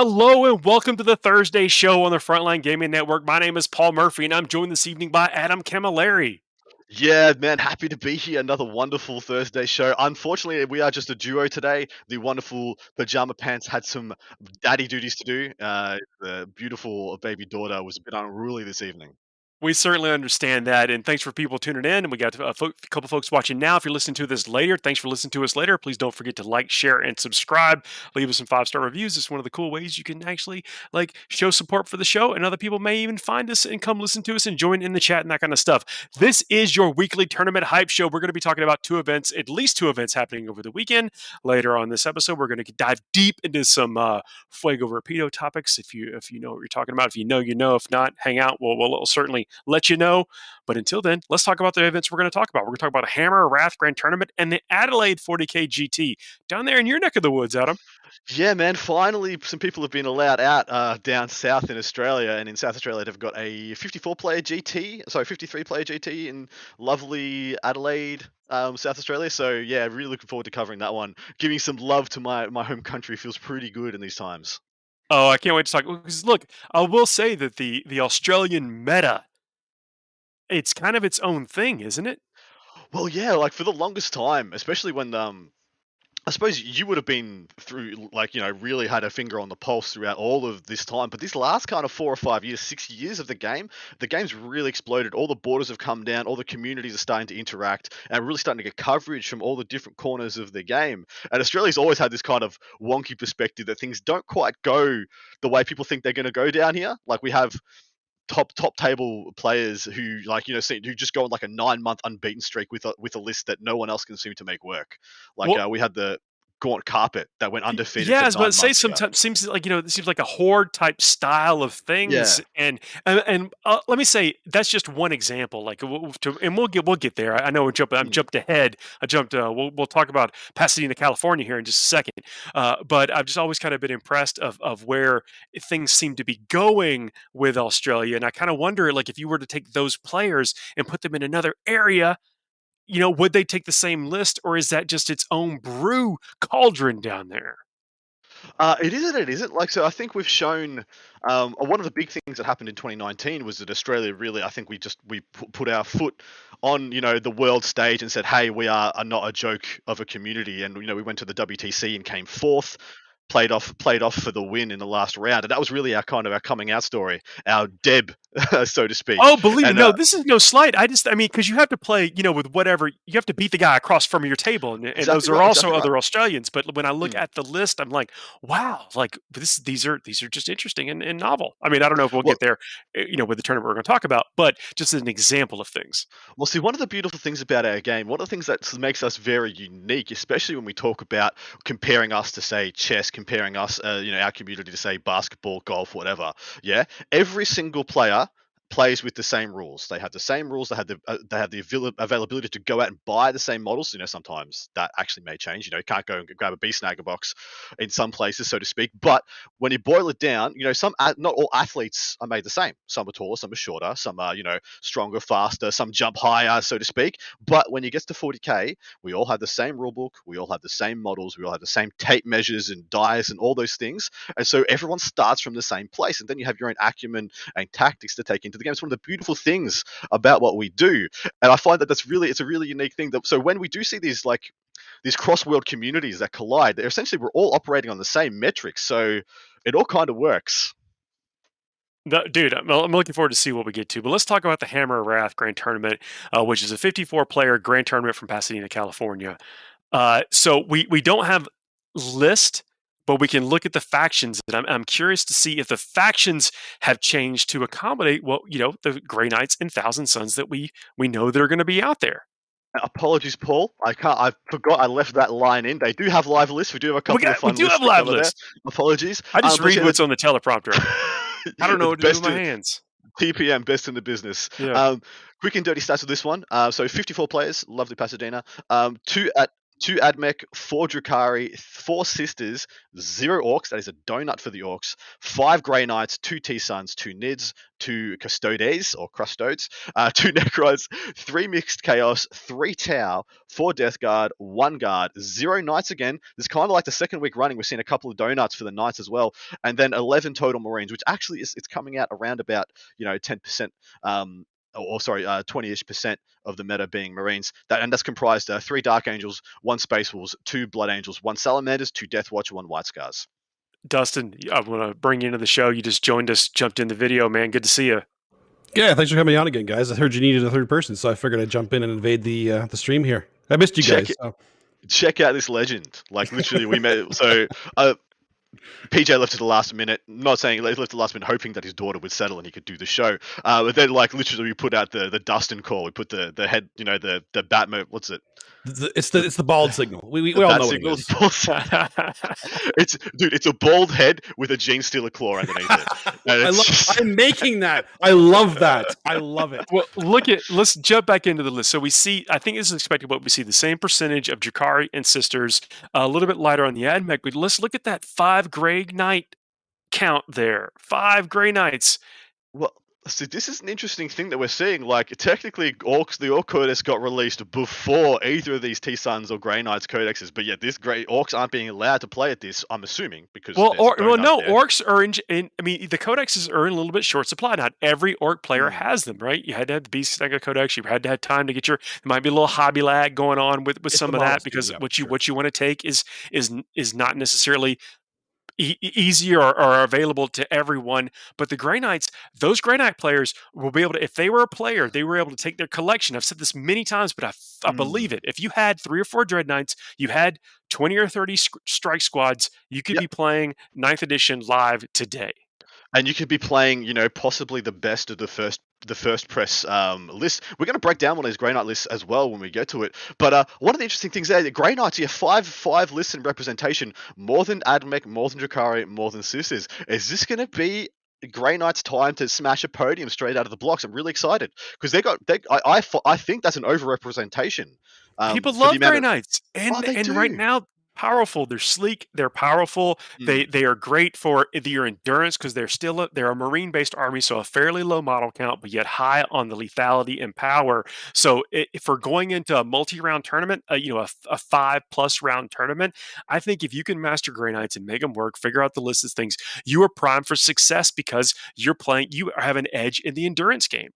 Hello and welcome to the Thursday show on the Frontline Gaming Network. My name is Paul Murphy and I'm joined this evening by Adam Camilleri. Yeah, man, happy to be here. Another wonderful Thursday show. Unfortunately, we are just a duo today. The wonderful Pajama Pants had some daddy duties to do. Uh, the beautiful baby daughter was a bit unruly this evening. We certainly understand that, and thanks for people tuning in. And we got a fo- couple folks watching now. If you're listening to this later, thanks for listening to us later. Please don't forget to like, share, and subscribe. Leave us some five star reviews. It's one of the cool ways you can actually like show support for the show, and other people may even find us and come listen to us and join in the chat and that kind of stuff. This is your weekly tournament hype show. We're going to be talking about two events, at least two events happening over the weekend. Later on this episode, we're going to dive deep into some uh, Fuego Rapido topics. If you if you know what you're talking about, if you know, you know. If not, hang out. We'll, we'll certainly let you know. But until then, let's talk about the events we're going to talk about. We're going to talk about a Hammer Wrath Grand Tournament and the Adelaide 40K GT down there in your neck of the woods, Adam. Yeah, man. Finally, some people have been allowed out uh, down south in Australia, and in South Australia, they've got a 54-player GT, sorry, 53-player GT in lovely Adelaide, um, South Australia. So yeah, really looking forward to covering that one. Giving some love to my my home country feels pretty good in these times. Oh, I can't wait to talk. Because look, I will say that the the Australian meta it's kind of its own thing, isn't it? Well, yeah, like for the longest time, especially when um I suppose you would have been through, like, you know, really had a finger on the pulse throughout all of this time. But this last kind of four or five years, six years of the game, the game's really exploded. All the borders have come down, all the communities are starting to interact, and really starting to get coverage from all the different corners of the game. And Australia's always had this kind of wonky perspective that things don't quite go the way people think they're going to go down here. Like, we have top top table players who like you know see, who just go on like a nine month unbeaten streak with a with a list that no one else can seem to make work. Like well, uh, we had the gaunt carpet that went undefeated. Yeah, but say sometimes seems like you know it seems like a horde type style of things, yeah. and and, and uh, let me say that's just one example. Like, to, and we'll get we'll get there. I know we jump. I'm mm. jumped ahead. I jumped. Uh, we'll we'll talk about Pasadena, California here in just a second. Uh, but I've just always kind of been impressed of of where things seem to be going with Australia, and I kind of wonder like if you were to take those players and put them in another area you know, would they take the same list or is that just its own brew cauldron down there? Uh, it isn't. It isn't. Like so, I think we've shown um, one of the big things that happened in 2019 was that Australia really, I think we just we put our foot on you know the world stage and said, hey, we are, are not a joke of a community, and you know we went to the WTC and came fourth played off played off for the win in the last round, and that was really our kind of our coming out story, our deb, so to speak. Oh, believe and, me, no, uh, this is no slight. I just, I mean, because you have to play, you know, with whatever you have to beat the guy across from your table, and, and exactly those are right, also exactly other right. Australians. But when I look mm. at the list, I'm like, wow, like this, these are these are just interesting and, and novel. I mean, I don't know if we'll, well get there, eh, you know, with the tournament we're going to talk about, but just an example of things. Well, see, one of the beautiful things about our game, one of the things that makes us very unique, especially when we talk about comparing us to say chess, comparing us. Uh, you know our community to say basketball, golf, whatever. Yeah, every single player plays with the same rules. They have the same rules. They have the uh, they have the avail- availability to go out and buy the same models. You know, sometimes that actually may change. You know, you can't go and grab a Beast Snagga box in some places, so to speak. But when you boil it down, you know, some not all athletes are made the same. Some are taller, some are shorter, some are you know stronger, faster, some jump higher, so to speak. But when you get to 40k, we all have the same rule book. We all have the same models. We all have the same tape measures and dies and all those things. And so everyone starts from the same place. And then you have your own acumen and tactics to take into the game. It's one of the beautiful things about what we do, and I find that that's really it's a really unique thing. That so when we do see these like these cross-world communities that collide, they're essentially we're all operating on the same metrics, so it all kind of works. Dude, I'm, I'm, looking forward to see what we get to. But let's talk about the Hammer of Wrath Grand Tournament, uh, which is a 54 player Grand Tournament from Pasadena, California. Uh, so we we don't have list but we can look at the factions and I'm, I'm, curious to see if the factions have changed to accommodate what you know the gray knights and thousand sons that we we know that are going to be out there. Apologies paul. I can't i forgot i left that line in. They do have live lists. We do have a couple got, of fun we do have live lists. Apologies. I just um, read what's on the teleprompter. I don't know what to do with my hands. TPM, best in the business. Yeah. Um, quick and dirty stats of this one. Uh, so 54 players, lovely Pasadena. Um, two at two Admech, four Drukhari, four Sisters, zero Orcs, that is a donut for the Orcs, five Grey Knights, two T Sons, two Nids, two Custodes or Crustodes, uh, two Necrons, three Mixed Chaos, three Tau, four Death Guard, one Guard, zero Knights again. This is kind of like the second week running. We've seen a couple of donuts for the Knights as well, and then 11 total Marines, which actually is it's coming out around about you know 10% um, or, sorry, uh, 20-ish percent of the meta being Marines. That and that's comprised uh, three Dark Angels, one Space Wolves, two Blood Angels, one Salamanders, two Death Watch, one White Scars. Dustin, I want to bring you into the show. You just joined us, jumped in the video, man. Good to see you. Yeah, thanks for coming on again, guys. I heard you needed a third person, so I figured I'd jump in and invade the uh, the stream here. I missed you check guys. So. Check out this legend. Like literally, we met. So uh, PJ left at the last minute. Not saying he left at the last minute, hoping that his daughter would settle and he could do the show. Uh, but then, like literally, we put out the the Dustin call. We put the the head, you know, the the Batman. What's it? It's the it's the bald signal. We, we, we all know signal what it it's dude. It's a bald head with a Genestealer claw underneath it. I love. I'm making that. I love that. I love it. Well, look at. Let's jump back into the list. So we see. I think this is expected, but we see the same percentage of Drukhari and Sisters. A little bit lighter on the Admech, but let's look at that five Grey Knight count there. Five Grey Knights. Well, See, this is an interesting thing that we're seeing. Like, technically, Orcs, the Orc Codex got released before either of these T Sons or Grey Knights codexes, but yet this great Orcs aren't being allowed to play at this. I'm assuming because well, or, well, no, there. Orcs are in, in, I mean, the codexes are in a little bit short supply. Not every Orc player mm. has them, right? You had to have the Beast Snagga Codex. You had to have time to get your. There might be a little hobby lag going on with, with some of that because yeah, what you sure. what you want to take is is is not necessarily e- easier or, or, available to everyone. But the Grey Knights, those Grey Knight players will be able to, if they were a player, they were able to take their collection. I've said this many times, but I, I mm. believe it. If you had three or four Dread Knights, you had 20 or 30 strike squads, you could yep. be playing ninth edition live today and you could be playing, you know, possibly the best of the first the first press um, list. We're going to break down one of these Grey Knight lists as well when we get to it. But uh, one of the interesting things there, the Grey Knights, you have five five lists in representation, more than Admech, more than Drukhari, more than Sisters. Is this going to be Grey Knight's time to smash a podium straight out of the blocks? I'm really excited because they got they. I, I, I think that's an overrepresentation. Um, People love Grey Knights, and oh, and do. right now powerful. They're sleek. They're powerful. Mm. They they are great for your endurance because they're still a, they're a marine based army, so a fairly low model count, but yet high on the lethality and power. So if we're going into a multi round tournament, uh, you know, a, a, five plus round tournament, I think if you can master Grey Knights and make them work, figure out the list of things, you are primed for success because you're playing. You have an edge in the endurance game.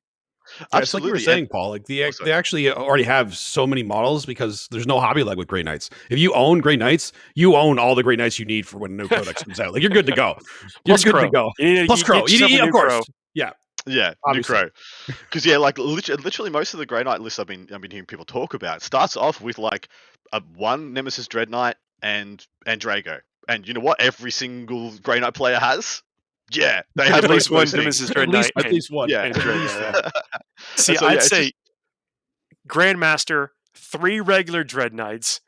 Yeah, Absolutely. like you were saying, Paul. Like the, oh, they actually already have so many models because there's no hobby leg with Grey Knights. If you own Grey Knights, you own all the Grey Knights you need for when a new codex comes out. Like you're good to go. You're Plus good Crowe. to go. You Plus you Crowe. You need, of course. Crowe. Yeah. Yeah, Obviously. new Crowe. Because yeah, like literally, literally, most of the Grey Knight lists I've been I've been hearing people talk about starts off with like a one Nemesis Dread Knight and and Draigo. And you know what? Every single Grey Knight player has yeah, they have at least one Nemesis Dread Knight. At least one. Yeah. See, so, I'd yeah, say just... Grandmaster, three regular Dread Knights,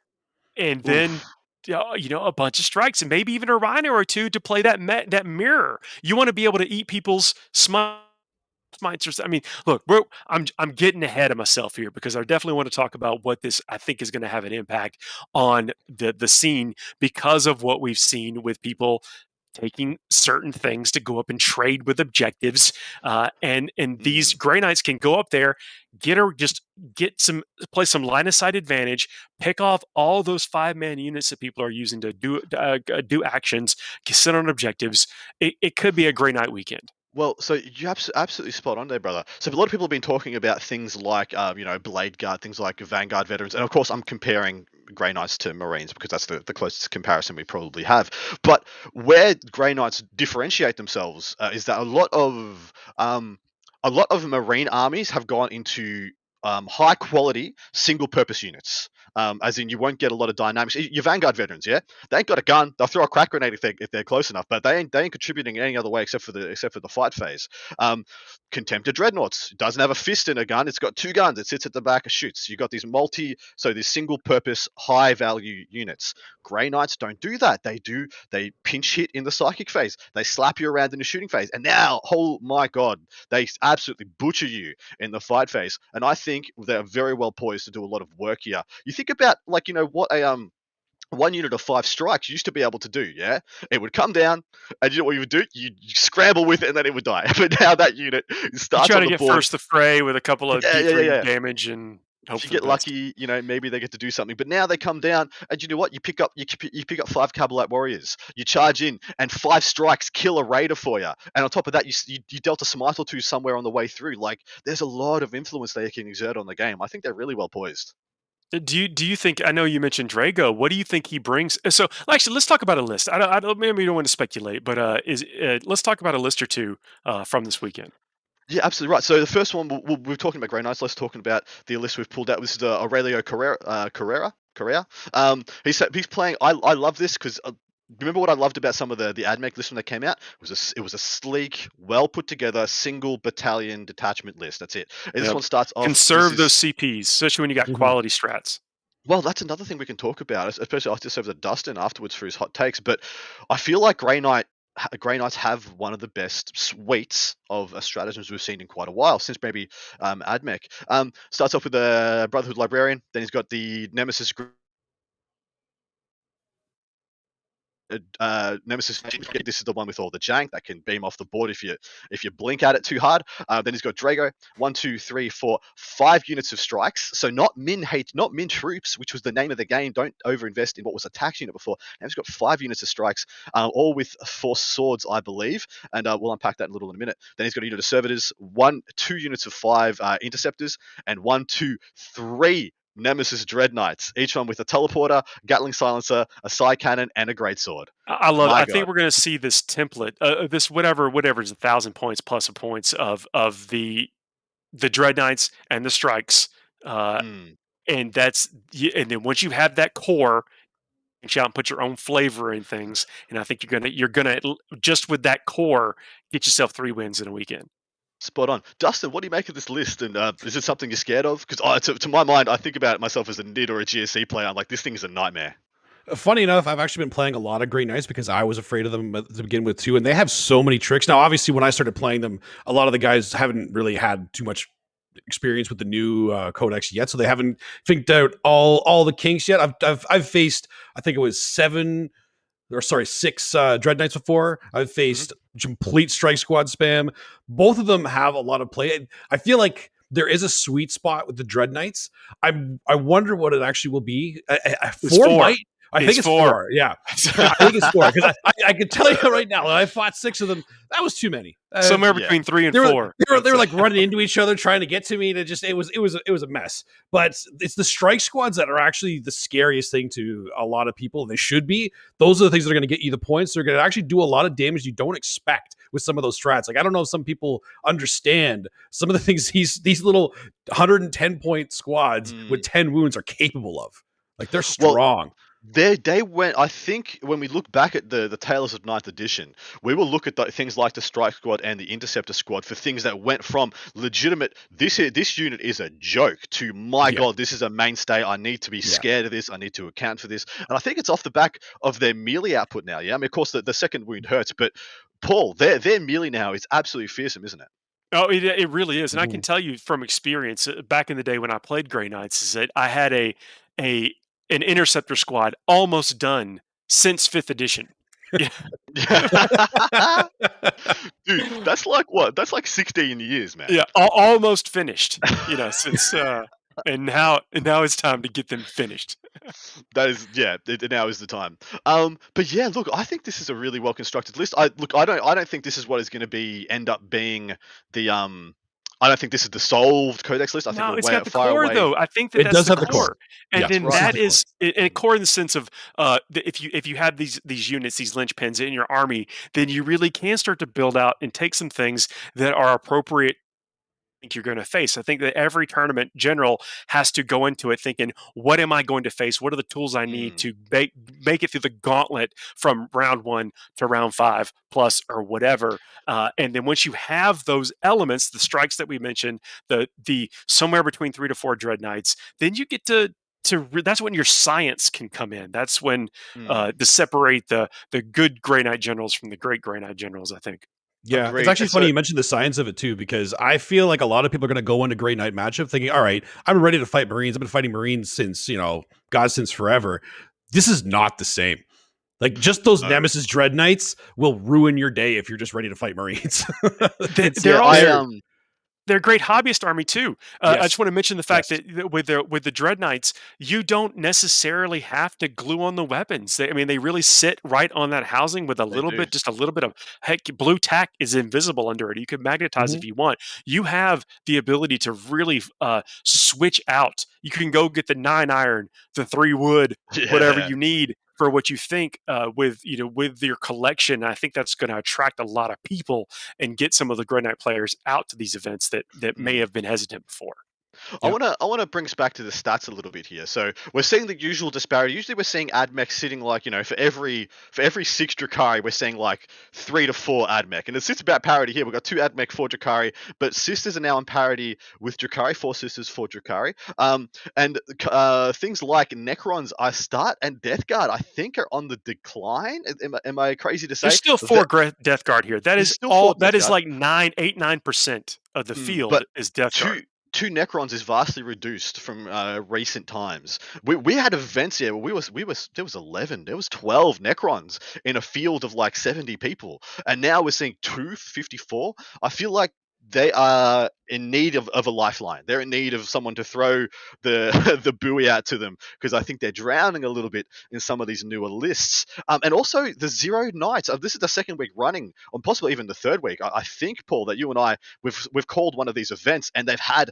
and then you know a bunch of strikes, and maybe even a Rhino or two to play that met, that mirror. You want to be able to eat people's smites. Or I mean, look, bro, I'm I'm getting ahead of myself here because I definitely want to talk about what this I think is going to have an impact on the the scene because of what we've seen with people taking certain things to go up and trade with objectives. Uh, and and these mm. Grey Knights can go up there, get or just get some play some line of sight advantage, pick off all those five man units that people are using to do uh, do actions, sit on objectives. It, it could be a Grey Knight weekend. Well, so you're absolutely spot on there, brother. So a lot of people have been talking about things like, um, you know, Blade Guard, things like Vanguard veterans, and of course, I'm comparing Grey Knights to Marines because that's the, the closest comparison we probably have. But where Grey Knights differentiate themselves uh, is that a lot of um, a lot of Marine armies have gone into um, high quality single purpose units um, as in you won't get a lot of dynamics. Your Vanguard veterans, yeah, they ain't got a gun. They'll throw a crack grenade if they're, if they're close enough, but they ain't they ain't contributing any other way except for the except for the fight phase. Um, Contemptor Dreadnoughts doesn't have a fist in a gun. It's got two guns. It sits at the back. It shoots. You got these multi, so these single purpose high value units. Grey Knights don't do that. They do they pinch hit in the psychic phase. They slap you around in the shooting phase, and now, oh my god, they absolutely butcher you in the fight phase. And I think think they're very well poised to do a lot of work here. You think about like you know what a um one unit of five strikes used to be able to do, yeah? It would come down, and you know what you would do? You scramble with it, and then it would die. But now that unit starts you try to get board. first the fray with a couple of yeah, yeah, yeah. damage and if you get lucky, you know, maybe they get to do something. But now they come down, and you know what? You pick up you, you pick up five Kabalite warriors. You charge in, and five strikes kill a raider for you. And on top of that, you you, you dealt a smite or two somewhere on the way through. Like there's a lot of influence they can exert on the game. I think they're really well poised. Uh, do you do you think I know you mentioned Draigo. What do you think he brings? Uh, so actually, let's talk about a list. I don't, I don't maybe you don't want to speculate, but uh, is uh, let's talk about a list or two uh, from this weekend. Yeah, absolutely right. So the first one we we are talking about Grey Knights. Let's talking about the list we've pulled out. This is uh, Aurelio Carrera. Uh, Carrera. Carrera. Um, he's he's playing. I I love this because uh, remember what I loved about some of the the AdMech list when they came out? It was a it was a sleek, well put together single battalion detachment list. That's it. And this one starts off. Conserve this those is- CPs, especially when you got Mhm. quality strats. Well, that's another thing we can talk about, especially I'll just over to Dustin afterwards for his hot takes. But I feel like Grey Knight, Grey Knights have one of the best suites of uh, stratagems we've seen in quite a while, since maybe um, AdMech. Um, starts off with the Brotherhood Librarian, then he's got the Nemesis. Uh, uh, Nemesis. This is the one with all the jank that can beam off the board if you if you blink at it too hard. Uh, then he's got Draigo. One, two, three, four, five units of strikes. So not min hate, not min troops, which was the name of the game. Don't overinvest in what was a tax unit before. Now he's got five units of strikes, um, all with four swords, I believe. And uh, we'll unpack that in a little in a minute. Then he's got a unit of servitors, one, two units of five uh, interceptors, and one, two, three Nemesis Dread Knights, each one with a teleporter, Gatling psilencer, a psycannon, and a great sword. I love. My I think we're going to see this template, uh, this whatever, whatever is a thousand points plus a points of of the the dread knights and the strikes, uh, Mm. and that's and then once you have that core, you can out and put your own flavor in things, and I think you're gonna you're gonna just with that core get yourself three wins in a weekend. Spot on. Dustin, what do you make of this list? And uh, is it something you're scared of? Because to, to my mind, I think about myself as a NID or a GSC player. I'm like, this thing is a nightmare. Funny enough, I've actually been playing a lot of Grey Knights because I was afraid of them to begin with too, and they have so many tricks. Now, obviously, when I started playing them, a lot of the guys haven't really had too much experience with the new uh, codex yet, so they haven't figured out all all the kinks yet. I've I've, I've faced, I think it was seven or sorry, six uh, Dread Knights before. I've faced complete Strike Squad spam. Both of them have a lot of play. I feel like there is a sweet spot with the Dread Knights. I I wonder what it actually will be. I, I, four four. might. I It's think it's four. four. Yeah, I think it's four because I, I, I can tell you right now I fought six of them. That was too many. Uh, Somewhere yeah. between three and they were, four. they were they were like running into each other trying to get to me to just it was it was it was a mess but it's the strike squads that are actually the scariest thing to a lot of people they should be those are the things that are going to get you the points they're going to actually do a lot of damage you don't expect with some of those strats like i don't know if some people understand some of the things these these little 110 point squads Mm. with 10 wounds are capable of like they're Well, strong They they went. I think when we look back at the the Tales of Ninth Edition, we will look at the, things like the Strike Squad and the Interceptor Squad for things that went from legitimate. This here, this unit is a joke to my Yeah. god, this is a mainstay. I need to be Yeah. scared of this. I need to account for this. And I think it's off the back of their melee output now. Yeah, I mean, of course, the, the second wound hurts, but Paul, their their melee now is absolutely fearsome, isn't it? Oh, it, it really is, and I can Mhm. tell you from experience. uh, Back in the day when I played Grey Knights, is that I had a a an interceptor squad almost done since fifth edition. Dude, that's like what? That's like 16 years, man. Yeah, al- almost finished. You know, since uh, and now and now it's time to get them finished. That is, yeah. It, it now is the time. Um, but yeah, look, I think this is a really well constructed list. I look, I don't, I don't think this is what is going to be end up being the um. I don't think this is the solved codex list. I think no, we're it's way got the far core away. though. I think that It that's does the have the core. and Yeah, then right. that It's a- and core in the sense of uh, if you if you have these these units, these linchpins in your army, then you really can start to build out and take some things that are appropriate. Think you're going to face. I think that every tournament general has to go into it thinking, "What am I going to face? What are the tools I need Mm. to make make it through the gauntlet from round one to round five plus or whatever?" Uh, and then once you have those elements, the strikes that we mentioned, the the somewhere between three to four dread knights, then you get to to re- that's when your science can come in. That's when Mm. uh, to separate the the good Grey Knight generals from the great Grey Knight generals. I think. Yeah, Agreed. it's actually funny you mentioned the science of it too, because I feel like a lot of people are going to go into Grey Knight matchup thinking, "All right, I'm ready to fight Marines. I've been fighting Marines since you know God since forever." This is not the same. Like just those Nemesis Dread Knights will ruin your day if you're just ready to fight Marines. they, are all I, um, they're a great hobbyist army too. Uh, yes. I just want to mention the fact yes. that with the with the dread knights, you don't necessarily have to glue on the weapons. They, I mean, they really sit right on that housing with a they little do. bit, just a little bit of heck. Blue tack is invisible under it. You can magnetize mm-hmm. if you want. You have the ability to really uh, switch out. You can go get the nine iron, the three wood, yeah. whatever you need, for what you think uh, with you know with your collection. I think that's going to attract a lot of people and get some of the Grey Knight players out to these events that that may mm-hmm. have been hesitant before. I want to I want to bring us back to the stats a little bit here. So we're seeing the usual disparity. Usually we're seeing AdMech sitting like you know for every for every six Drukhari we're seeing like three to four AdMech, and it sits about parity here. We've got two AdMech, four Drukhari, but sisters are now in parity with Drukhari, four sisters, four Drukhari. Um, and uh, things like Necrons, I start and Death Guard, I think are on the decline. Am, am I crazy to say? There's still four that, Death Guard here. That is all. That is like nine, eight, nine percent of the mm, field is Death Guard two Necrons is vastly reduced from uh, recent times. We, we had events here where we was we was there was eleven, there was twelve Necrons in a field of like seventy people, and now we're seeing two fifty four. I feel like they are in need of, of a lifeline. They're in need of someone to throw the the buoy out to them because I think they're drowning a little bit in some of these newer lists. Um, and also the zero nights. Uh, this is the second week running, or possibly even the third week. I, I, think Paul that you and I we've we've called one of these events, and they've had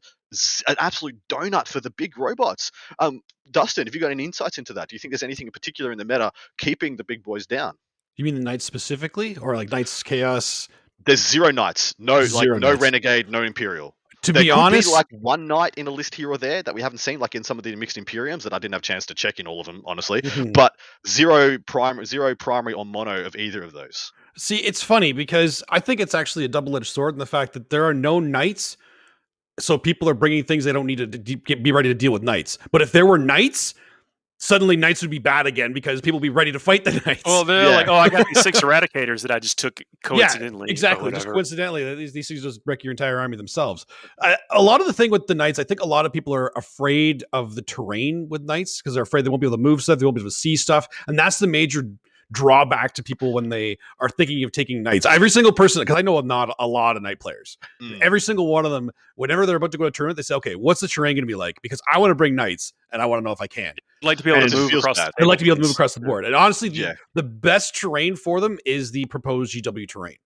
an absolute donut for the big robots. Um, Dustin, have you got any insights into that? Do you think there's anything in particular in the meta keeping the big boys down? You mean the knights specifically, or like knights chaos? There's zero knights, no zero like no renegade, no imperial. To there be honest, be like one knight in a list here or there that we haven't seen, like in some of the mixed imperiums that I didn't have a chance to check in all of them, honestly. Mm-hmm. But zero primary, zero primary or mono of either of those. See, it's funny because I think it's actually a double-edged sword in the fact that there are no knights, so people are bringing things they don't need to be ready to deal with knights. But if there were knights, suddenly knights would be bad again because people would be ready to fight the knights. Well, they're yeah. like, oh, I got these six eradicators that I just took coincidentally. Yeah, exactly, just coincidentally. These, these things just wreck your entire army themselves. Uh, a lot of the thing with the knights, I think a lot of people are afraid of the terrain with knights because they're afraid they won't be able to move stuff, they won't be able to see stuff, and that's the major drawback to people when they are thinking of taking knights. Every single person, because I know not a lot of knight players. Mm. Every single one of them, whenever they're about to go to a tournament, they say, "Okay, what's the terrain going to be like?" Because I want to bring knights, and I want to know if I can. I'd like to be able and to move across. I'd like to be able to move across the board. And honestly, yeah. the, the best terrain for them is the proposed GW terrain.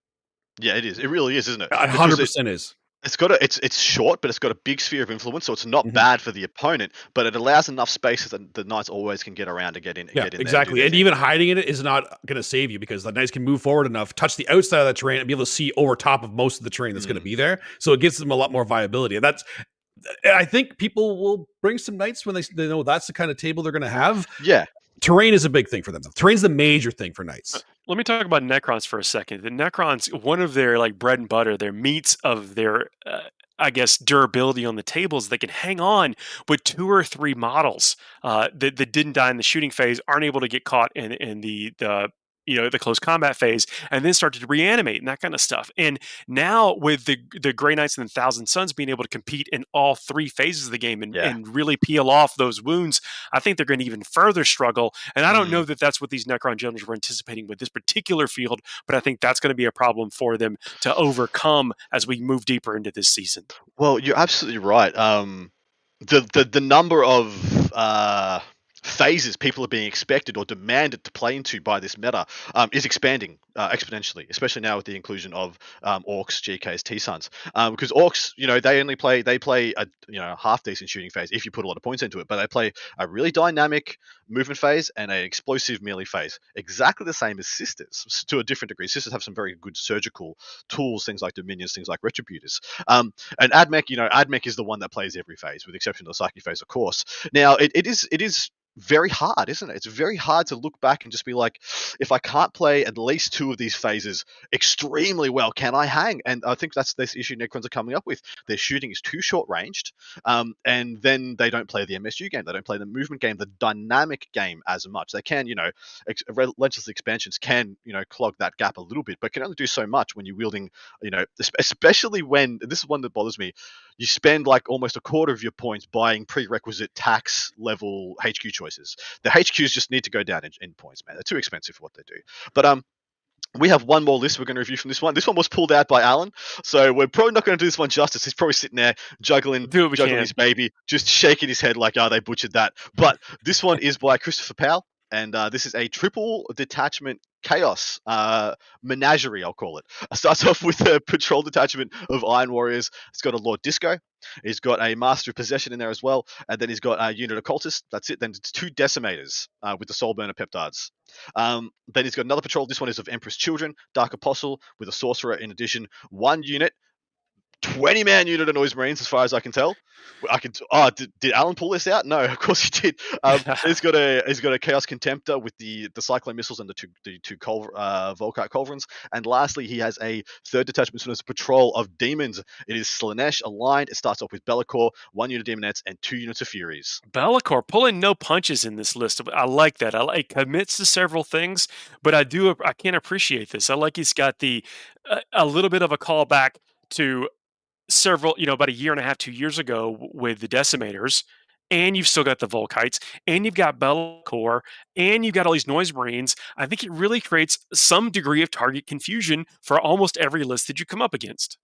Yeah, it is. It really is, isn't it? hundred percent is it's got a it's it's short, but it's got a big sphere of influence, so it's not mm-hmm. bad for the opponent. But it allows enough space that the knights always can get around to get in. Yeah, get in exactly. And, and even hiding in it is not going to save you because the knights can move forward enough, touch the outside of the terrain, and be able to see over top of most of the terrain that's mm. going to be there. So it gives them a lot more viability. And that's I think people will bring some knights when they, they know that's the kind of table they're going to have. Yeah, terrain is a big thing for them. Terrain's the major thing for knights. Uh, let me talk about Necrons for a second. The Necrons, one of their like bread and butter, their meats of their, uh, I guess, durability on the tables, they can hang on with two or three models uh, that, that didn't die in the shooting phase, aren't able to get caught in in the the you know the close combat phase and then started to reanimate and that kind of stuff and now with the the gray knights and the thousand sons being able to compete in all three phases of the game and, yeah. and really peel off those wounds i think they're going to even further struggle and i don't mm. know that that's what these necron generals were anticipating with this particular field but i think that's going to be a problem for them to overcome as we move deeper into this season well you're absolutely right um the the, the number of uh phases people are being expected or demanded to play into by this meta um, is expanding uh, exponentially, especially now with the inclusion of um, Orcs, GKs, T Sons. Um, because Orcs, you know, they only play they play a you know half decent shooting phase if you put a lot of points into it, but they play a really dynamic movement phase and an explosive melee phase, exactly the same as Sisters to a different degree. Sisters have some very good surgical tools, things like Dominions, things like Retributors. Um, and Admech, you know, Admech is the one that plays every phase, with the exception of the Psyche phase, of course. Now, it, it is it is very hard, isn't it? It's very hard to look back and just be like, if I can't play at least two of these phases extremely well. Can I hang? And I think that's this issue Necrons are coming up with. Their shooting is too short ranged, um, and then they don't play the MSU game. They don't play the movement game, the dynamic game as much. They can, you know, ex- relentless expansions can, you know, clog that gap a little bit, but can only do so much when you're wielding, you know, especially when this is one that bothers me. You spend like almost a quarter of your points buying prerequisite tax level HQ choices. The HQs just need to go down in, in points, man. They're too expensive for what they do. But um, we have one more list we're going to review from this one. This one was pulled out by Alan, so we're probably not going to do this one justice. He's probably sitting there juggling, juggling can. his baby, just shaking his head like, "Oh, they butchered that." But this one is by Christopher Powell, and uh, this is a triple detachment chaos uh, menagerie, I'll call it. It starts off with a patrol detachment of Iron Warriors. It's got a Lord Disco. He's got a Master of Possession in there as well, and then he's got a unit of Cultists. That's it. Then it's two Decimators uh, with the Soul Burner Peptides. Um, then he's got another patrol. This one is of Emperor's Children, Dark Apostle with a Sorcerer in addition. One unit 20 man unit of noise marines as far as i can tell. I can oh did, did alan pull this out? No of course he did. Um, he's got a he's got a chaos contemptor with the the cyclone missiles and the two the two Cul- uh, volkite culverins and lastly he has a third detachment known as patrol of demons. It is Slaanesh aligned. It starts off with Be'lakor one unit of daemonettes and two units of furies. Be'lakor pulling no punches in this list. I like that. I like commits to several things but i do i can't appreciate this. I like he's got the uh, a little bit of a callback to several, you know, about a year and a half, two years ago with the Decimators, and you've still got the Volkites, and you've got Be'lakor, and you've got all these Noise Marines. I think it really creates some degree of target confusion for almost every list that you come up against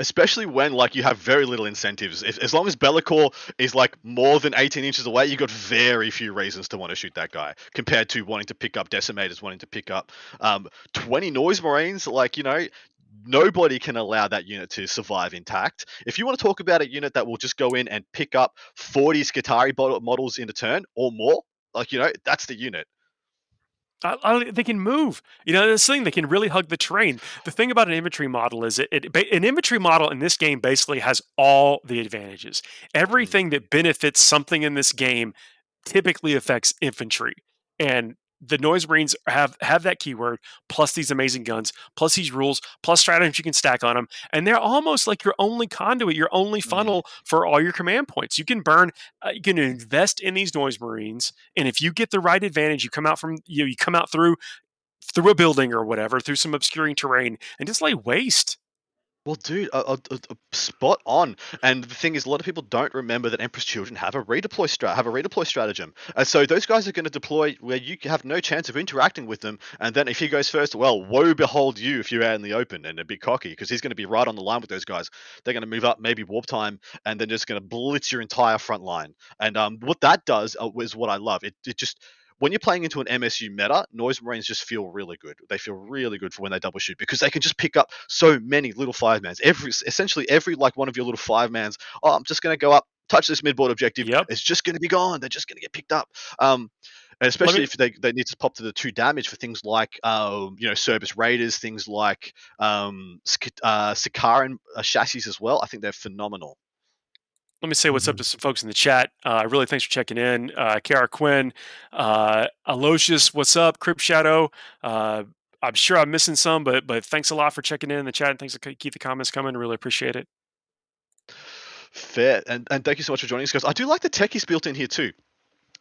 especially when like you have very little incentives. If, as long as Be'lakor is like more than 18 inches away, you've got very few reasons to want to shoot that guy compared to wanting to pick up decimators, wanting to pick up um, 20 noise marines. Like you know, nobody can allow that unit to survive intact. If you want to talk about a unit that will just go in and pick up 40 Skitarii models in a turn or more, like, you know, that's the unit. I, I, they can move. You know, this thing they can really hug the terrain. The thing about an infantry model is it, it, an infantry model in this game basically has all the advantages. Everything mm. that benefits something in this game typically affects infantry, and the noise marines have have that keyword plus these amazing guns plus these rules plus stratagems you can stack on them and they're almost like your only conduit your only mm-hmm. funnel mm-hmm. for all your command points you can burn uh, you can invest in these noise marines and if you get the right advantage you come out from you know, you come out through through a building or whatever through some obscuring terrain and just lay waste well, dude, a, a, a, spot on. And the thing is, a lot of people don't remember that Emperor's Children have a redeploy have a redeploy stratagem. And so those guys are going to deploy where you have no chance of interacting with them. And then if he goes first, well, woe behold you if you're out in the open and a bit cocky because he's going to be right on the line with those guys. They're going to move up, maybe warp time, and then just going to blitz your entire front line. And um, what that does uh, is what I love. It it just when you're playing into an MSU meta, Noise Marines just feel really good. They feel really good for when they double shoot because they can just pick up so many little five mans. Every essentially every like one of your little five mans. Oh, I'm just going to go up, touch this midboard objective. Yep. It's just going to be gone. They're just going to get picked up. Um, and especially me, if they, they need to pop to the two damage for things like um, you know Cerberus Raiders, things like um, uh, Sicaran uh, chassis as well. I think they're phenomenal let me say what's up mm-hmm. to some folks in the chat. Uh, really, thanks for checking in. Uh, Kara Quinn, uh, Aloysius, what's up? Crypt Shadow. Uh, I'm sure I'm missing some, but but thanks a lot for checking in, in the chat. And thanks to keep the comments coming. Really appreciate it. Fair, and and thank you so much for joining us, guys. I do like the techies built in here too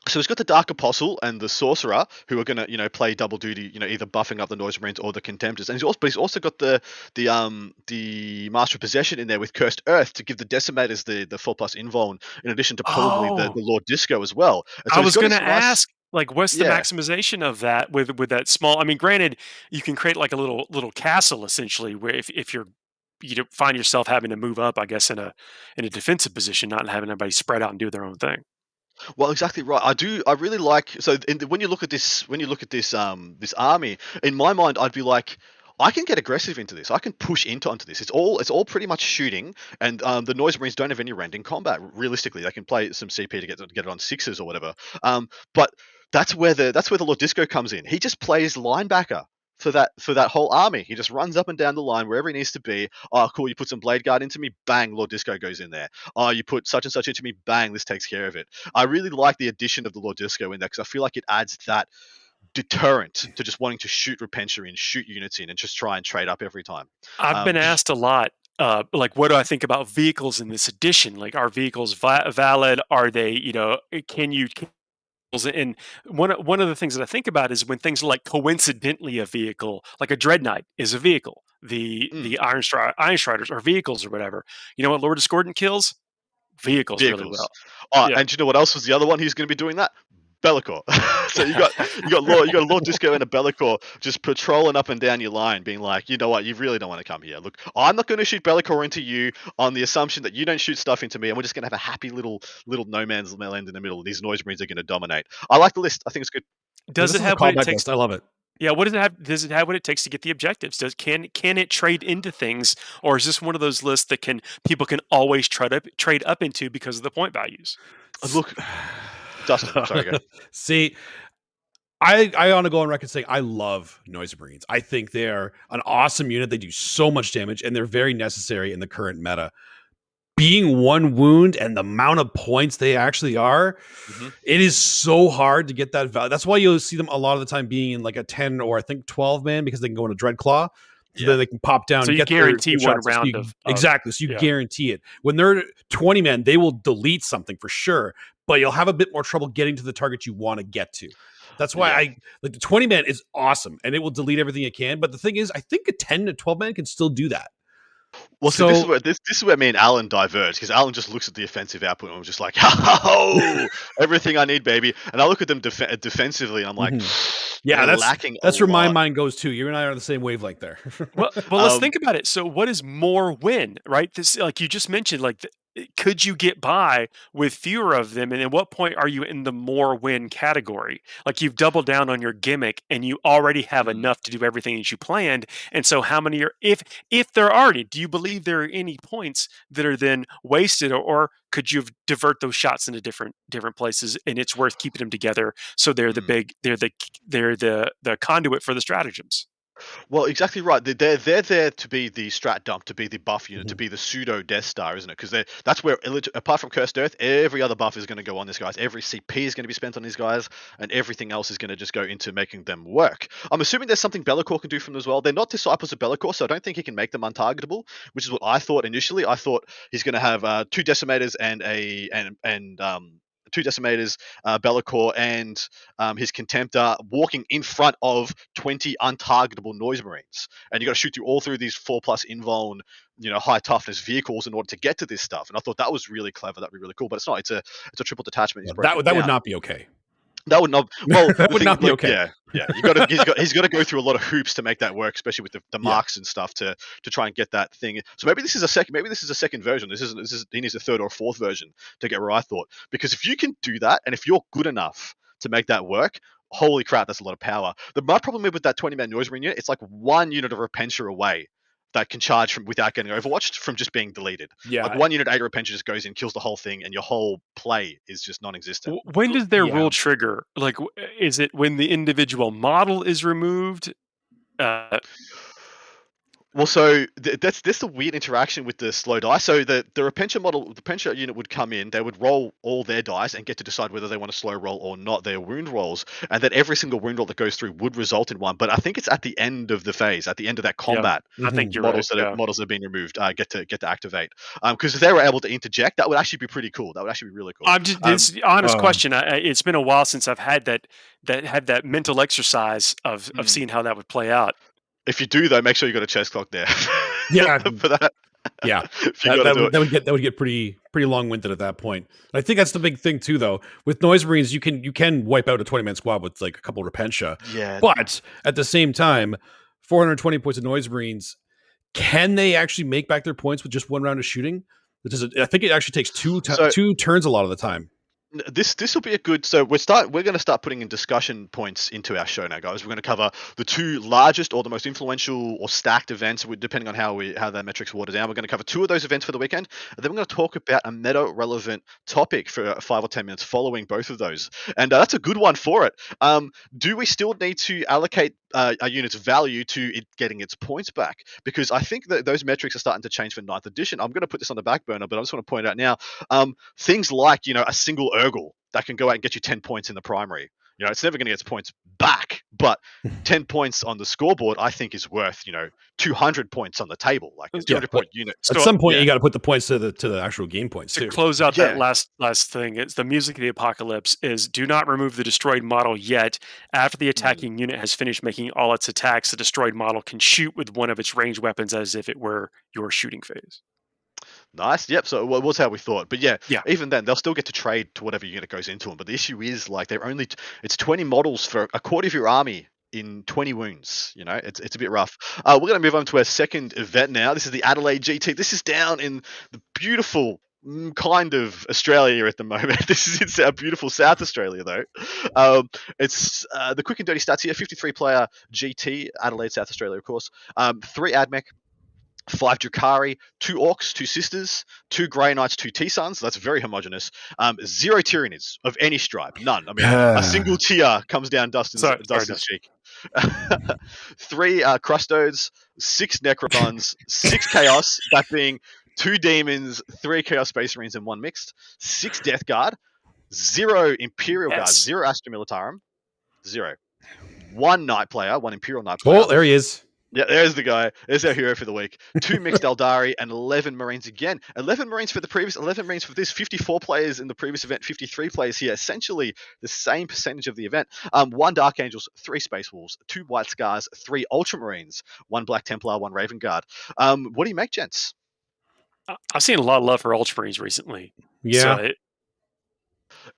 so he's got the Dark Apostle and the Sorcerer who are going to, you know, play double duty, you know, either buffing up the Noise Marines or the Contemptors. And he's also, but he's also got the the um the Master of Possession in there with Cursed Earth to give the Decimators the the four plus invuln, in addition to probably oh. the, the Lord Disco as well. So I was going to ask, like, what's the yeah. maximization of that with with that small? I mean, granted, you can create like a little little castle essentially, where if if you're you find yourself having to move up, I guess, in a in a defensive position, not having everybody spread out and do their own thing. Well, exactly right. I do. I really like. So the, when you look at this, when you look at this, um, this army, in my mind, I'd be like, I can get aggressive into this. I can push into onto this. It's all it's all pretty much shooting, and um, the noise marines don't have any rend in combat. Realistically, they can play some CP to get to get it on sixes or whatever. Um, but that's where the that's where the Lord Disco comes in. He just plays linebacker for that for that whole army. He just runs up and down the line wherever he needs to be. Oh, cool! You put some blade guard into me, bang! Lord Disco goes in there. Oh, you put such and such into me, bang! This takes care of it. I really like the addition of the Lord Disco in there because I feel like it adds that deterrent to just wanting to shoot Repentia in, shoot units in, and just try and trade up every time. I've um, been asked a lot, uh, like, what do I think about vehicles in this edition? Like, are vehicles va- valid? Are they, you know, can you? And one one of the things that I think about is when things like coincidentally a vehicle, like a dreadnought, is a vehicle. The mm. the Iron, Stri- Iron Striders are vehicles or whatever. You know what Lord Discordant kills? Vehicles, vehicles. really well. Oh, yeah. and you know what else was the other one who's going to be doing that? Be'lakor. so you got you got Lord you got Lord Disco and a Be'lakor just patrolling up and down your line, being like, you know what, you really don't want to come here. Look, I'm not going to shoot Be'lakor into you on the assumption that you don't shoot stuff into me, and we're just going to have a happy little little no man's land in the middle. And These noise marines are going to dominate. I like the list. I think it's good. Does it have what it takes? List. I love it. Yeah, what does it have? Does it have what it takes to get the objectives? Does can can it trade into things, or is this one of those lists that can people can always trade up trade up into because of the point values? Look, Dustin, sorry. See, I I want to go on record saying I love Noise Marines. I think they're an awesome unit. They do so much damage, and they're very necessary in the current meta. Being one wound and the amount of points they actually are, mm-hmm. it is so hard to get that value. That's why you'll see them a lot of the time being in like a 10 or I think 12 man because they can go into Dreadclaw. So yeah. they can pop down. So you guarantee one round so you, of, exactly. So you yeah. guarantee it. When they're twenty men, they will delete something for sure but you'll have a bit more trouble getting to the target you want to get to. That's why yeah. I like the 20 man is awesome and it will delete everything it can. But the thing is, I think a 10 to 12 man can still do that. Well, so, so this is where this, this is where me and Alan diverge because Alan just looks at the offensive output and I'm just like, oh, everything I need, baby. And I look at them def- defensively and I'm like, mm-hmm. yeah, that's lacking. That's where lot. my mind goes too. You and I are on the same wavelength there. well, well, let's um, think about it. So, what is more win, right? This, like you just mentioned, like the, could you get by with fewer of them and at what point are you in the more win category like you've doubled down on your gimmick and you already have mm-hmm. enough to do everything that you planned and so how many are if if there are any do you believe there are any points that are then wasted or, or could you divert those shots into different different places and it's worth keeping them together so they're the mm-hmm. big they're the they're the the conduit for the stratagems well, exactly right. They're they're there to be the strat dump, to be the buff unit, mm-hmm. to be the pseudo Death Star, isn't it? Because that's where apart from Cursed Earth, every other buff is going to go on these guys. Every CP is going to be spent on these guys, and everything else is going to just go into making them work. I'm assuming there's something Be'lakor can do from them as well. They're not disciples of Be'lakor, so I don't think he can make them untargetable, which is what I thought initially. I thought he's going to have uh, two decimators and a and and um two decimators, uh, Be'lakor, and um, his contemptor walking in front of 20 untargetable noise marines. And you got to shoot through all through these four plus invuln, you know, high toughness vehicles in order to get to this stuff. And I thought that was really clever. That'd be really cool. But it's not. It's a it's a triple detachment. Yeah, that that would not be okay. That would not. Well, that would not be okay. Yeah, yeah. You got to. He's got. He's got to go through a lot of hoops to make that work, especially with the, the marks yeah. and stuff to to try and get that thing. So maybe this is a second. Maybe this is a second version. This isn't. This is. He needs a third or fourth version to get where I thought. Because if you can do that, and if you're good enough to make that work, holy crap, that's a lot of power. The my problem with that 20 man noise ring unit, it's like one unit of Repentia away that can charge from without getting overwatched from just being deleted. Yeah, like one unit eight repentia just goes in, kills the whole thing, and your whole play is just non-existent. When does their yeah. rule trigger? Like, is it when the individual model is removed? Uh, well, so th- that's that's the weird interaction with the slow die. So the the Repentia model, the Repentia unit would come in, they would roll all their dice and get to decide whether they want to slow roll or not their wound rolls, and then every single wound roll that goes through would result in one. But I think it's at the end of the phase, at the end of that combat. Yeah, I think models right, that yeah. are, models that have been removed uh, get to get to activate. Because um, if they were able to interject, that would actually be pretty cool. That would actually be really cool. I'm just this um, honest um, question. I, it's been a while since I've had that that had that mental exercise of of mm. seeing how that would play out. If you do though, make sure you got a chest clock there. Yeah, for that. Yeah, that, that, would, that, would, get that would get pretty pretty long winded at that point. I think that's the big thing too, though. With noise marines, you can you can wipe out a twenty man squad with like a couple of repentia. Yeah, but at the same time, four hundred twenty points of noise marines. Can they actually make back their points with just one round of shooting? Which is, I think it actually takes two t- so, two turns a lot of the time this this will be a good so we're start we're going to start putting in discussion points into our show now guys. We're going to cover the two largest or the most influential or stacked events depending on how we how their metrics water down. We're going to cover two of those events for the weekend and then we're going to talk about a meta relevant topic for five or ten minutes following both of those. And uh, that's a good one for it. Um, do we still need to allocate uh, a unit's value to it getting its points back because I think that those metrics are starting to change for ninth edition. I'm going to put this on the back burner, but I just want to point out now um, things like you know a single Urgal that can go out and get you 10 points in the primary You know, it's never going to get its points back, but 10 points on the scoreboard, I think, is worth, you know, 200 points on the table. Like a 200 point unit. At some point, yeah. you got to put the points to the to the actual game points to too. close out yeah. that last last thing. It's the music of the apocalypse is do not remove the destroyed model yet. After the mm. attacking mm. unit has finished making all its attacks, the destroyed model can shoot with one of its ranged weapons as if it were your shooting phase. Nice. Yep. So it was how we thought. But yeah, yeah. Even then, they'll still get to trade to whatever unit goes into them. But the issue is like they're only it's twenty models for a quarter of your army in 20 wounds. You know, it's, it's a bit rough. Uh, we're going to move on to our second event now. This is the Adelaide GT. This is down in the beautiful mm, kind of Australia at the moment. This is in our beautiful South Australia, though. Um, it's uh, the quick and dirty stats here 53 player GT, Adelaide, South Australia, of course. Um, three AdMech, five Drukhari, two Orcs, two Sisters, two Grey Knights, two T-Sons. That's very homogenous. Um, zero Tyranids of any stripe. None. I mean, a single tear comes down Dustin's, sorry, Dustin's sorry, cheek. Three uh, Custodes, six Necrobunds, six Chaos, that being two Demons, three Chaos Space Marines, and one Mixed, six Death Guard, zero Imperial yes. Guard, zero Astra Militarum, zero. One Knight player, one Imperial Knight player. Oh, there he is. Yeah, there's the guy. There's our hero for the week. Two mixed Eldari and 11 Marines again. 11 Marines for the previous, 11 Marines for this. 54 players in the previous event, 53 players here. Essentially the same percentage of the event. Um, one Dark Angels, three Space Wolves, two White Scars, three Ultramarines, one Black Templar, one Raven Guard. Um, what do you make, gents? I've seen a lot of love for Ultramarines recently. Yeah. So it,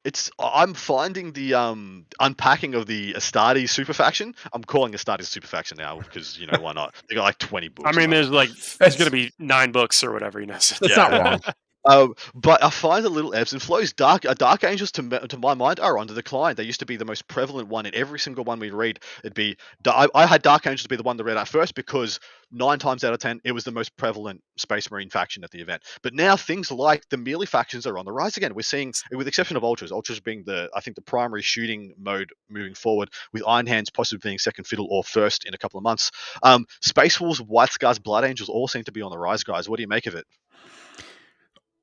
it's I'm finding the um unpacking of the Astartes super faction. I'm calling Astartes super faction now because you know why not? They got like 20 books. I mean, there's like there's gonna be nine books or whatever. You know, that's yeah. not wrong. Um, but I find the little ebbs and flows. Dark uh, Dark Angels, to to my mind, are on the decline. They used to be the most prevalent one in every single one we read. It'd be I, I had Dark Angels be the one that read out first because nine times out of ten it was the most prevalent Space Marine faction at the event. But now things like the melee factions are on the rise again. We're seeing, with exception of Ultras, Ultras being the I think the primary shooting mode moving forward, with Iron Hands possibly being second fiddle or first in a couple of months. Um, Space Wolves, White Scars, Blood Angels all seem to be on the rise, guys. What do you make of it?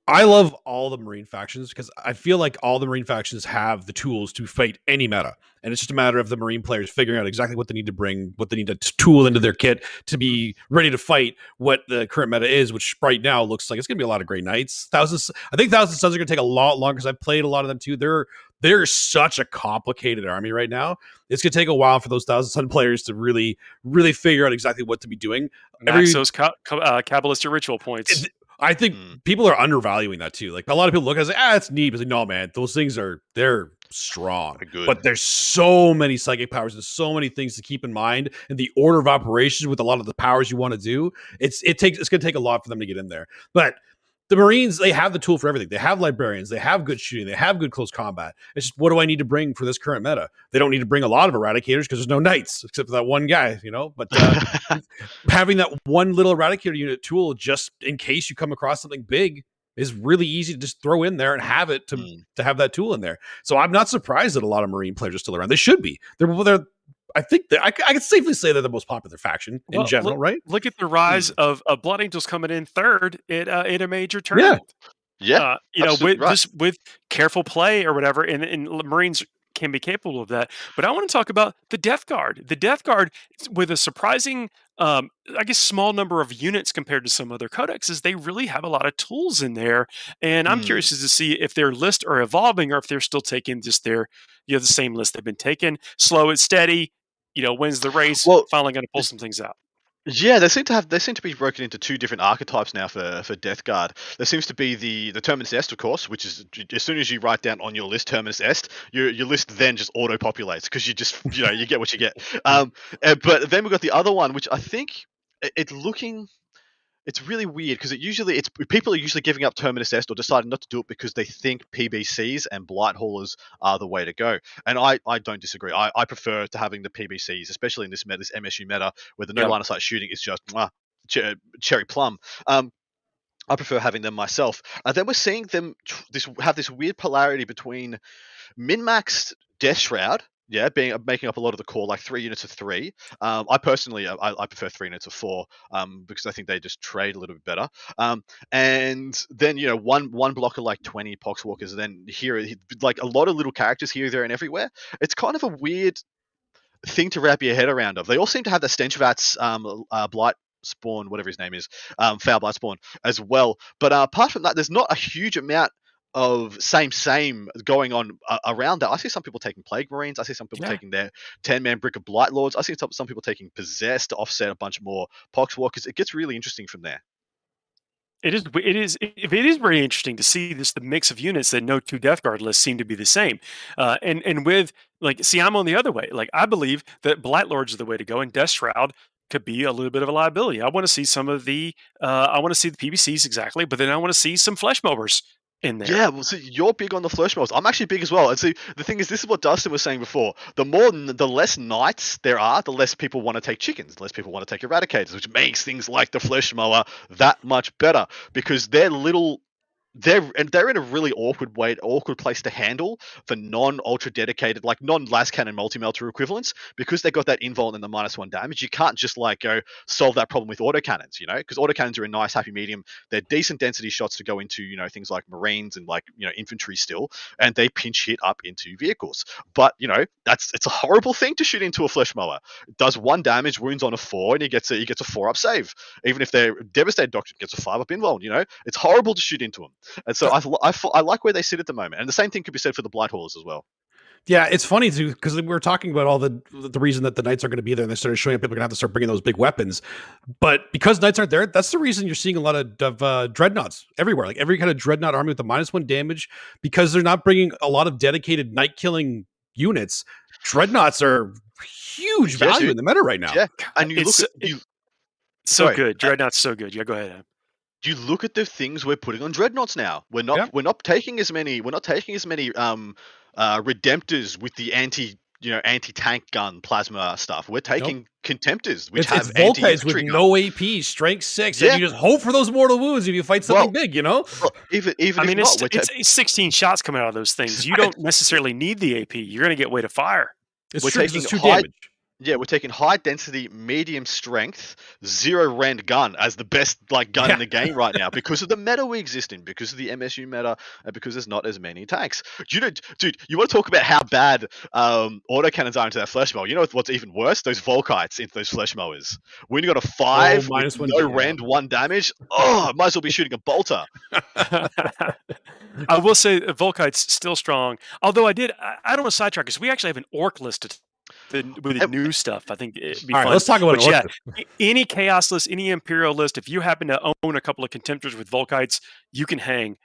I love all the Marine factions because I feel like all the Marine factions have the tools to fight any meta. And it's just a matter of the Marine players figuring out exactly what they need to bring, what they need to tool into their kit to be ready to fight what the current meta is, which right now looks like it's going to be a lot of Grey Knights. Thousands, I think Thousand Sons are going to take a lot longer because I've played a lot of them too. They're they're such a complicated army right now. It's going to take a while for those Thousand Sun players to really, really figure out exactly what to be doing. Max those ca- uh, Cabalistic ritual points. It, I think mm. people are undervaluing that too. Like a lot of people look at it and say, ah, it's neat. But like, no, man, those things are they're strong. They're but there's so many psychic powers. There's so many things to keep in mind and the order of operations with a lot of the powers you want to do. It's it takes it's gonna take a lot for them to get in there. But the Marines, they have the tool for everything. They have librarians, they have good shooting, they have good close combat. It's just what do I need to bring for this current meta? They don't need to bring a lot of eradicators because there's no knights except for that one guy, you know. But uh, having that one little eradicator unit tool just in case you come across something big is really easy to just throw in there and have it to mm. to have that tool in there. So I'm not surprised that a lot of Marine players are still around. They should be. They're they're I think that I, I can safely say they're the most popular faction well, in general, look, right? Look at the rise mm. of, of Blood Angels coming in third in, uh, in a major tournament. Yeah, yeah. Uh, you know, with right. just with careful play or whatever, and, and Marines can be capable of that. But I want to talk about the Death Guard. The Death Guard, with a surprising, um, I guess, small number of units compared to some other codexes, they really have a lot of tools in there. And I'm mm. curious to see if their list are evolving or if they're still taking just their, you know, the same list they've been taking, slow and steady, you know wins the race. Well, finally going to pull some things out. Yeah, they seem to have they seem to be broken into two different archetypes now for for Death Guard. There seems to be the the Terminus Est, of course, which is as soon as you write down on your list Terminus Est, your your list then just auto populates because you just you know you get what you get. Um, but then we've got the other one, which I think it's looking it's really weird because it usually it's people are usually giving up Terminus Est or deciding not to do it because they think PBCs and blight haulers are the way to go. And I, I don't disagree. I, I prefer to having the PBCs, especially in this meta, this MSU meta, where the no yep. line of sight shooting is just mwah, cherry plum. Um, I prefer having them myself. And then we're seeing them this have this weird polarity between min-maxed Death Shroud yeah, being uh, making up a lot of the core, like three units of three. Um, I personally, uh, I, I, prefer three units of four um, because I think they just trade a little bit better. Um, and then you know, one one block of like twenty poxwalkers. Then here, like a lot of little characters here, there, and everywhere. It's kind of a weird thing to wrap your head around. Of they all seem to have the Stenchvat's um, uh, blight spawn, whatever his name is, um, foul blight spawn as well. But uh, apart from that, there's not a huge amount of same same going on uh, around that. I see some people taking plague marines. I see some people yeah. taking their ten man brick of blight lords. I see some, some people taking possessed to offset a bunch more poxwalkers. It gets really interesting from there. It is. It is. It is very interesting to see this the mix of units that no two Death Guard lists seem to be the same, uh, and and with like see I'm on the other way. Like I believe that Blight Lords is the way to go, and Death Shroud could be a little bit of a liability. I want to see some of the. Uh, I want to see the PBCs exactly, but then I want to see some flesh mowers in there. Yeah, well, see, you're big on the flesh models. I'm actually big as well. And see, the thing is, this is what Dustin was saying before. The more, the less knights there are, the less people want to take chickens, the less people want to take eradicators, which makes things like the flesh mower that much better because they're little they're and they're in a really awkward way, awkward place to handle for non ultra dedicated, like non las cannon multi melter equivalents, because they got that invuln and the minus one damage. You can't just like go solve that problem with autocannons, you know, because autocannons are a nice happy medium. They're decent density shots to go into, you know, things like marines and like you know infantry still, and they pinch hit up into vehicles. But you know, that's it's a horrible thing to shoot into a flesh mower. It does one damage, wounds on a four, and he gets a he gets a four up save. Even if they're devastated doctrine gets a five up invuln, you know, it's horrible to shoot into them. And so I, I, I like where they sit at the moment. And the same thing could be said for the Blight Haulers as well. Yeah, it's funny too because we were talking about all the the reason that the knights are going to be there, and they started showing up people are going to have to start bringing those big weapons. But because knights aren't there, that's the reason you're seeing a lot of, of uh, dreadnoughts everywhere. Like every kind of dreadnought army with the minus one damage, because they're not bringing a lot of dedicated knight killing units. Dreadnoughts are huge value in the meta right now. Yeah, and you it's, look at you. So sorry. good, dreadnoughts so good. Yeah, go ahead you look at the things we're putting on dreadnoughts now. We're not yeah. we're not taking as many we're not taking as many um uh redemptors with the anti you know anti tank gun plasma stuff. We're taking nope. contemptors which it's, have it's Volkites with gun. no AP, strength six, yeah. and you just hope for those mortal wounds if you fight something well, big. You know, well, even even I mean, it's, not, it's, 16 shots coming out of those things. You don't necessarily need the AP. You're going to get way to fire. It's we're true, taking it's two high, damage. Yeah, we're taking high density, medium strength, zero rend gun as the best like gun yeah. in the game right now because of the meta we exist in, because of the MSU meta, and because there's not as many tanks. You know, dude, you want to talk about how bad um, autocannons are into that flesh mower? You know what's even worse? Those Volkites into those flesh mowers. When you got a five, oh, minus one no rend, one damage. Oh, might as well be shooting a bolter. I will say Volkite's still strong. Although I did, I, I don't want to sidetrack because we actually have an orc listed the, with the new stuff. I think it'd be All fun. right, let's talk about but yeah, any chaos list, any imperial list. If you happen to own a couple of contemptors with Volkites, you can hang.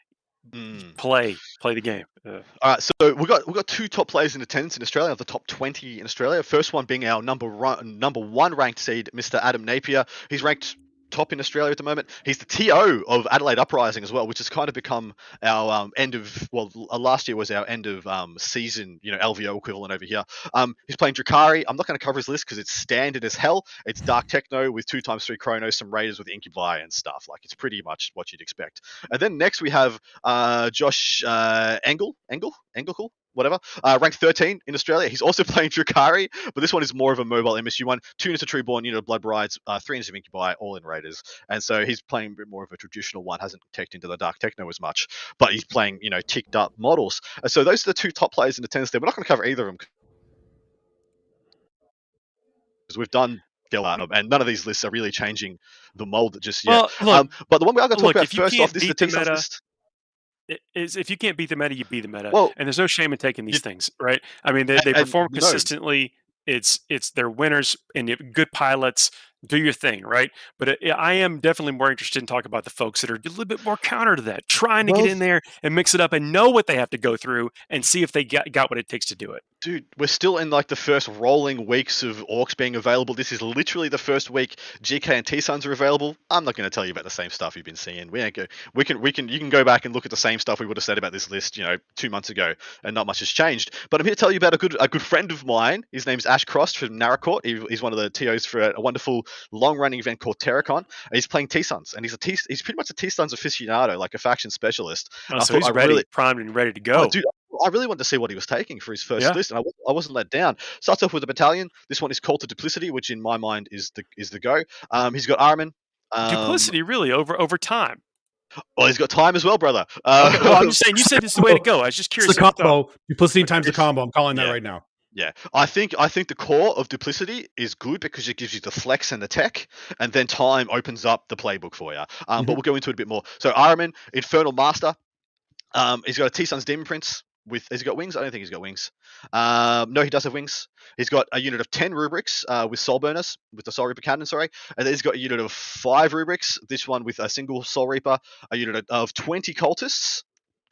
Mm. Play, play the game. Uh, All right, so we got we got two top players in attendance in Australia, of the top twenty in Australia. First one being our number one, number one ranked seed, Mr. Adam Napier. He's ranked top in Australia at the moment. He's the TO of Adelaide Uprising as well, which has kind of become our um, end of well, uh, last year was our end of um, season, you know, LVO equivalent over here. Um, he's playing Drukhari. I'm not going to cover his list because it's standard as hell. It's Dark Techno with two times three Cronos, some Raiders with Incubi and stuff. Like it's pretty much what you'd expect. And then next we have uh, Josh uh, Engel, Engel, Engel, whatever, uh, ranked 13 in Australia. He's also playing Drukhari, but this one is more of a mobile MSU one. Two units of Trueborn, unit of Blood Brides, uh, three units of Incubi, all in Raiders. And so he's playing a bit more of a traditional one, hasn't teched into the Dark Techno as much, but he's playing, you know, ticked up models. And so those are the two top players in the tennis there. We're not going to cover either of them because we've done and none of these lists are really changing the mold just yet. Well, look, um, but the one we are going to talk look, about first off, this is the tennis list is if you can't beat the meta, you beat the meta. Well, and there's no shame in taking these you, things, right? I mean, they, they perform consistently. No. It's it's they're winners and good pilots do your thing, right? But it, I am definitely more interested in talking about the folks that are a little bit more counter to that, trying to well, get in there and mix it up and know what they have to go through and see if they got, got what it takes to do it. Dude, we're still in like the first rolling weeks of orcs being available. This is literally the first week GK and T Sons are available. I'm not going to tell you about the same stuff you've been seeing. We ain't go. We can we can you can go back and look at the same stuff we would have said about this list, you know, two months ago, and not much has changed. But I'm here to tell you about a good a good friend of mine. His name's Ash Cross from Naracoorte. He, he's one of the TOs for a, a wonderful long running event called Terracon. he's playing T Sons, and he's a T. He's pretty much a T Sons aficionado, like a faction specialist. Oh, so he's ready, really, primed and ready to go. Oh, dude, I really wanted to see what he was taking for his first yeah. list, and I, I, wasn't let down. Starts off with a battalion. This one is called to Duplicity, which in my mind is the is the go. Um, he's got Ahriman. Um, Duplicity, really over over time. Well, he's got time as well, brother. Uh, okay, well, I'm just saying, you said it's the way to go. I was just curious. It's the combo. Duplicity times the combo. I'm calling that yeah. right now. Yeah, I think I think the core of duplicity is good because it gives you the flex and the tech, and then time opens up the playbook for you. Um, mm-hmm. But we'll go into it a bit more. So Ahriman, Infernal Master, um, he's got a T Son's Demon Prince with. Has he got wings? I don't think he's got wings. Um, no, he does have wings. He's got a unit of ten rubrics uh, with Soul Burners with the Soul Reaper cannon. Sorry, and then he's got a unit of five rubrics. This one with a single Soul Reaper, a unit of twenty cultists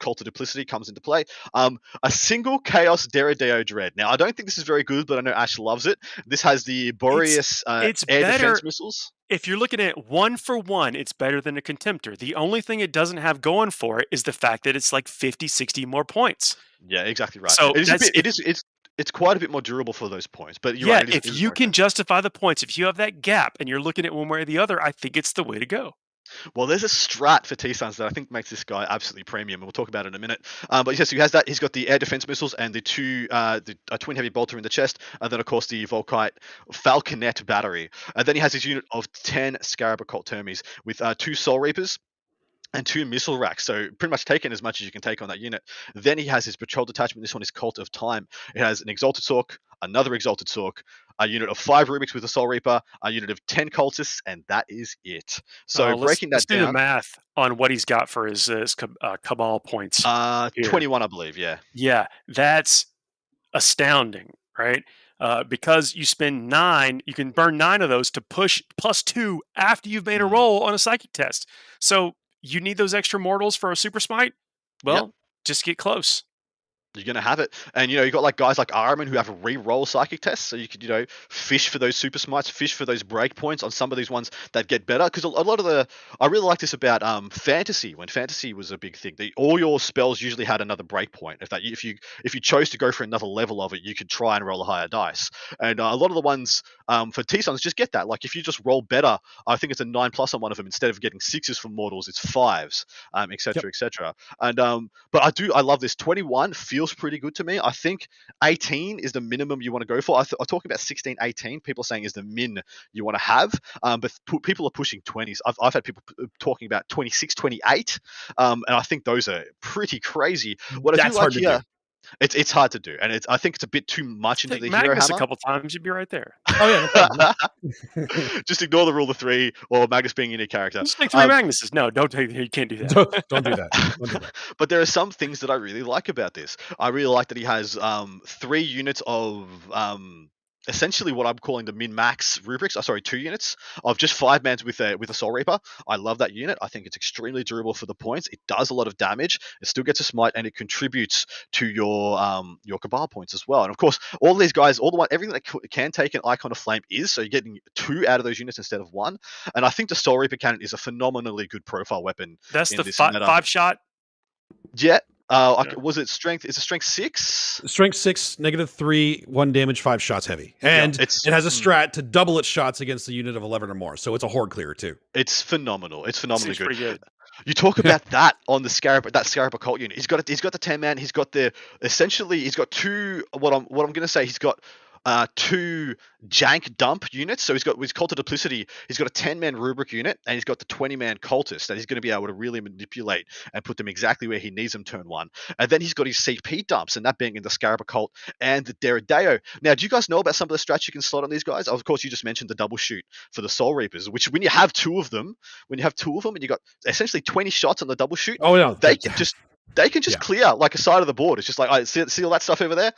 Cult of Duplicity comes into play. Um, a single Chaos Deredeo Dread. Now, I don't think this is very good, but I know Ash loves it. This has the Boreas it's, uh, it's air better, defense missiles. If you're looking at one for one, it's better than a Contemptor. The only thing it doesn't have going for it is the fact that it's like 50, 60 more points. Yeah, exactly right. So it is, bit, it is it's it's quite a bit more durable for those points. But yeah, right, if you can justify the points, if you have that gap and you're looking at one way or the other, I think it's the way to go. Well, there's a strat for T-Sons that I think makes this guy absolutely premium, and we'll talk about it in a minute. Um, but yes, he has that. He's got the air defense missiles and the two, uh, the twin heavy bolter in the chest, and then of course the Volkite Falconet battery. And then he has his unit of ten Scarab Occult Termies with uh, two Soul Reapers, and two missile racks. So pretty much taking as much as you can take on that unit. Then he has his patrol detachment. This one is Cult of Time. It has an Exalted Sork, another Exalted Sork, a unit of five Rubrics with a Soul Reaper, a unit of ten cultists, and that is it. So uh, breaking that let's down, do the math on what he's got for his, his uh, Cabal points. Uh, twenty-one, I believe. Yeah. Yeah, that's astounding, right? Uh, because you spend nine, you can burn nine of those to push plus two after you've made a mm-hmm. roll on a psychic test. So you need those extra mortals for a super smite. Well, yep. just get close you're gonna have it. And you know, you've got like guys like Ahriman who have re-roll psychic tests, so you could, you know, fish for those super smites, fish for those break points on some of these ones that get better. Because a, lot of the I really like this about um fantasy when fantasy was a big thing. The, all your spells usually had another break point. If that if you if you chose to go for another level of it, you could try and roll a higher dice. And uh, a lot of the ones um for T Sons just get that. Like if you just roll better, I think it's a nine plus on one of them instead of getting sixes for mortals, it's fives, um, etc. Yep. etc. And um, but I do I love this. Twenty one feels pretty good to me. I think 18 is the minimum you want to go for. I th- I'm talking about 16, 18. People are saying is the min you want to have, um, but p- people are pushing 20s. I've, I've had people p- talking about 26, 28, um, and I think those are pretty crazy. What That's I do like here, it's it's hard to do, and it's I think it's a bit too much into the Magnus hero hammer. a couple times, you'd be right there. Oh yeah, no just ignore the rule of three or Magnus being a unique character. Just take three um, Magnuses. No, don't take. You can't do that. Don't, don't, do, that. don't do that. but there are some things that I really like about this. I really like that he has um, three units of um, essentially what I'm calling the min max rubrics. Oh, sorry, two units of just five mans with a with a Soul Reaper. I love that unit. I think it's extremely durable for the points. It does a lot of damage. It still gets a smite and it contributes to your um your Cabal points as well. And of course, all these guys, all the one everything that can take an Icon of Flame is so you're getting two out of those units instead of one. And I think the Soul Reaper cannon is a phenomenally good profile weapon. That's the fi- five shot. Yeah, uh, yeah. was it strength? Is it strength six? Strength six, negative three, one damage, five shots heavy, and yeah, it has a hmm. strat to double its shots against a unit of eleven or more. So it's a horde clear too. It's phenomenal. It's phenomenally good. good. You talk about that on the Scarab, that Scarab Occult unit. He's got he's got the ten man. He's got the essentially he's got two. What I'm what I'm going to say. He's got uh, two jank dump units. So he's got his cult of duplicity. He's got a 10 man rubric unit, and he's got the 20 man cultist that he's going to be able to really manipulate and put them exactly where he needs them turn one. And then he's got his CP dumps, and that being in the Scarab Occult and the Deredeo. Now, do you guys know about some of the strats you can slot on these guys? Of course, you just mentioned the double shoot for the Soul Reapers, which when you have two of them, when you have two of them, and you got essentially 20 shots on the double shoot, oh yeah, they can just they can just yeah. clear like a side of the board. It's just like I see, see all that stuff over there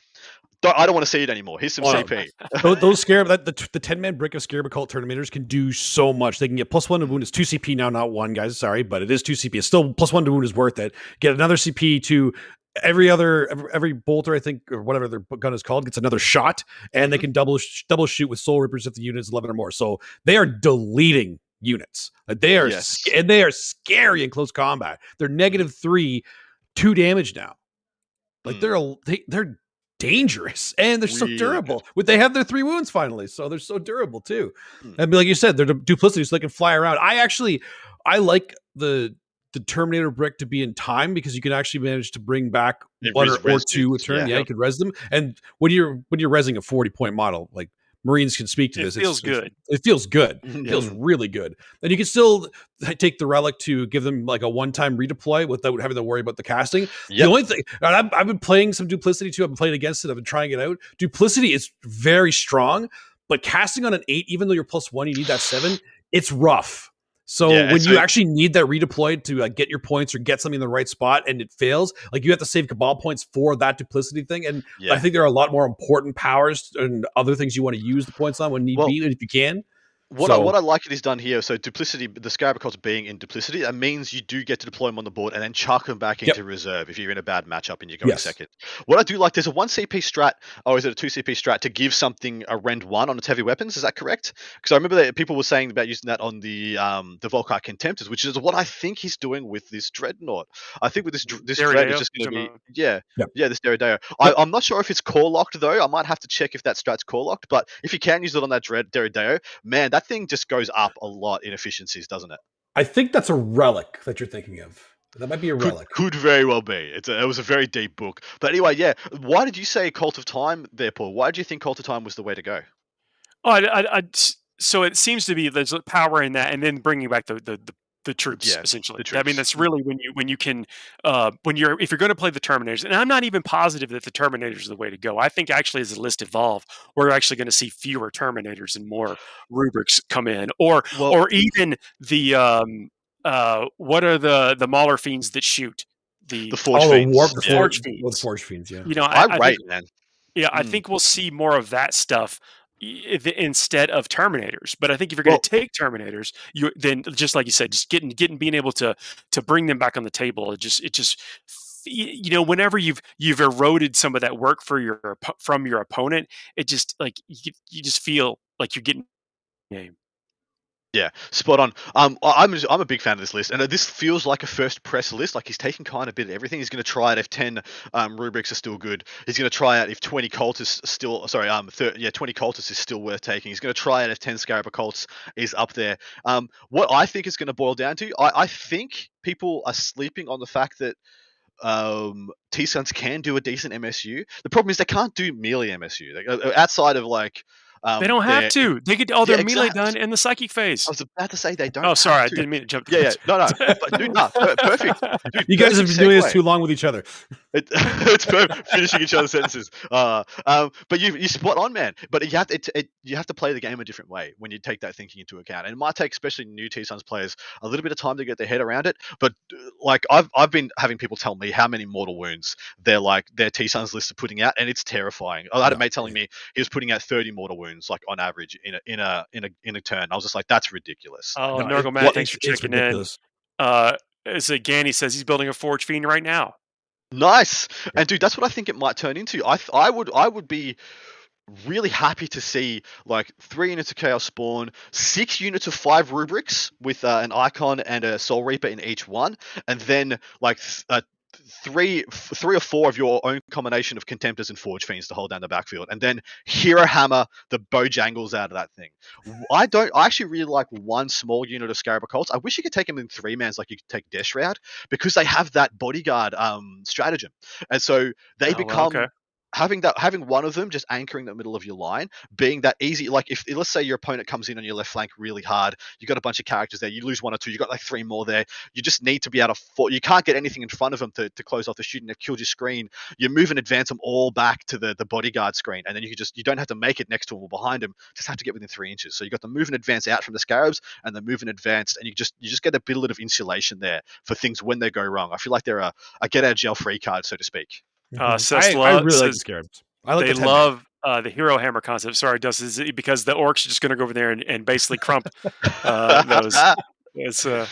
don't, I don't want to see it anymore. Here's some CP. those, those scarab that the, the ten man brick of scarab occult tournamenters can do so much. They can get plus one to wound. It's two CP now, not one, guys. Sorry, but it is two CP. It's still plus one to wound is worth it. Get another CP to every other every, every, bolter I think or whatever their gun is called gets another shot, and mm-hmm. they can double double shoot with soul rippers if the unit is eleven or more. So they are deleting units. They are yes. and they are scary in close combat. They're negative three, two damage now. Like mm. they're they, they're dangerous and they're so durable. Would they have their three wounds finally? So they're so durable too. Hmm. And like you said, they're duplicity, so they can fly around. I actually I like the the Terminator brick to be in time because you can actually manage to bring back one or, or two a turn. Yeah, yeah, you can res them. And when you're when you're resing a 40 point model, like Marines can speak to this. it this. Feels it's, good. It feels good. It feels really good. And you can still take the relic to give them like a one-time redeploy without having to worry about the casting. Yep. The only thing I've, I've, been playing some duplicity too. I've been playing against it. I've been trying it out. Duplicity is very strong, but casting on an eight, even though you're plus one, you need that seven. It's rough. So yeah, when you actually need that redeployed to get your points or get something in the right spot and it fails, like you have to save cabal points for that duplicity thing. And yeah. I think there are a lot more important powers and other things you want to use the points on when need well, be, if you can. What, so, I, what I like it is done here. So duplicity, the Scarab Occults being in duplicity, that means you do get to deploy them on the board and then chuck them back into yep. reserve if you're in a bad matchup and you're going yes. second. What I do like, there's a one CP strat, or is it a two CP strat to give something a rend one on its heavy weapons? Is that correct? Because I remember that people were saying about using that on the um, the Volkite Contemptors, which is what I think he's doing with this Dreadnought. I think with this this Dread is just going to be yeah yep. yeah this Deredeo. I, I'm not sure if it's core locked though. I might have to check if that strat's core locked. But if you can use it on that Dread Deredeo, man, that thing just goes up a lot in efficiencies, doesn't it? I think that's a relic that you're thinking of. That might be a relic. Could, could very well be. It's a, it was a very deep book. But anyway, yeah. Why did you say Cult of Time there, Paul? Why do you think Cult of Time was the way to go? Oh, I, I, I, so it seems to be there's power in that, and then bringing back the, the, the the troops yeah, essentially. The troops. I mean, that's really when you when you can uh, when you're if you're going to play the Terminators, and I'm not even positive that the Terminators is the way to go. I think actually as the list evolve, we're actually going to see fewer Terminators and more rubrics come in, or well, or even the um, uh, what are the the Mauler fiends that shoot the the Forge oh, fiends, warp, the, yeah. Forge fiends. Well, the Forge fiends, yeah. You know, I, I, I right, think, man. Yeah, I mm. think we'll see more of that stuff instead of Terminators. But I think if you're going to well, take Terminators, you then just like you said, just getting getting being able to to bring them back on the table. It just it just you know whenever you've you've eroded some of that work for your from your opponent, it just like you, you just feel like you're getting game. Yeah, spot on. Um, I'm I'm a big fan of this list, and uh, this feels like a first press list. Like he's taking kind of bit of everything. He's going to try it if ten um, rubrics are still good. He's going to try it if twenty cultists still sorry um thir- yeah twenty cultists is still worth taking. He's going to try it if ten scarab occults is up there. Um, what I think is going to boil down to, I, I think people are sleeping on the fact that um, T Sons can do a decent MSU. The problem is they can't do melee MSU. Like, uh, outside of like um, they don't have to. They get all their yeah, melee done in the psychic phase. I was about to say they don't. Oh, sorry, I didn't mean to jump. Yeah, yeah, no, no, but, dude, no, perfect. Dude, you guys have been doing this too long with each other. It, it's perfect. finishing each other's sentences. Uh, um, but you you spot on, man. But you have to, it, it, you have to play the game a different way when you take that thinking into account. And it might take, especially new T Sons players, a little bit of time to get their head around it. But like I've I've been having people tell me how many mortal wounds they're like their T Sons list are putting out, and it's terrifying. I had a mate telling me he was putting out 30 mortal wounds like on average in a in a in a in a turn. I was just like, that's ridiculous. Oh, no, Norgal Matt, thanks for checking in. Uh, as a Ganny says, he's building a Forge Fiend right now. Nice, and dude, that's what I think it might turn into. I I would I would be really happy to see like three units of chaos spawn six units of five rubrics with uh, an icon and a soul reaper in each one and then like uh, three three or four of your own combination of contemptors and forge fiends to hold down the backfield and then hero hammer the bojangles out of that thing. I don't i actually really like one small unit of scarab cults i wish you could take them in three mans like you could take death shroud because they have that bodyguard um stratagem. And so they oh, become okay having that having one of them just anchoring the middle of your line being that easy like if let's say your opponent comes in on your left flank really hard you got a bunch of characters there you lose one or two you got like three more there you just need to be able to for, you can't get anything in front of them to, to close off the shooting they've killed your screen you move and advance them all back to the the bodyguard screen and then you can just you don't have to make it next to them or behind them just have to get within three inches. So you got the move and advance out from the scarabs and the move and advanced and you just you just get a bit of insulation there for things when they go wrong. I feel like they're a, a get out of jail free card so to speak uh, mm-hmm. I, I, really says, like the scarabs. I like they the love uh, the hero hammer concept. Sorry, Dustin, is because the orcs are just going to go over there and, and basically crump uh, those. It's, uh,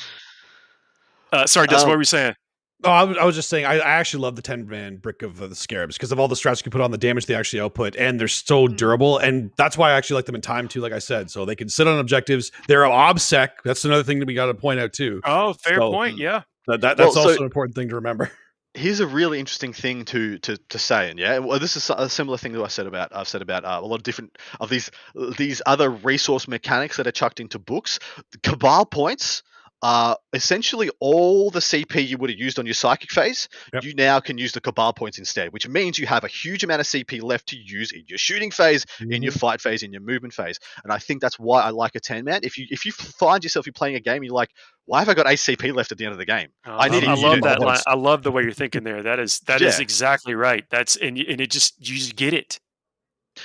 uh, sorry, Dustin, um, what were you saying? Oh, I was, I was just saying, I, I, actually love the 10 man brick of uh, the scarabs because of all the strats you can put on the damage they actually output, and they're so mm. durable. And that's why I actually like them in time, too, like I said. So they can sit on objectives. They're obsec. That's another thing that we got to point out, too. Oh, fair so, point. Yeah. That, that that's well, also so, an important thing to remember. Here's a really interesting thing to to to say, and yeah, well, this is a similar thing that I said about I've said about uh, a lot of different of these these other resource mechanics that are chucked into books. Cabal points uh, essentially all the CP you would have used on your psychic phase, yep. you now can use the Cabal points instead, which means you have a huge amount of CP left to use in your shooting phase, mm-hmm. in your mm-hmm. fight phase, in your movement phase. And I think that's why I like a 10 man. If you if you find yourself you're playing a game, you're like, why have I got ACP left at the end of the game? Oh, I need. I, I love that. Line. I love the way you're thinking there. That is that yeah. is exactly right. That's and and it just you just get it.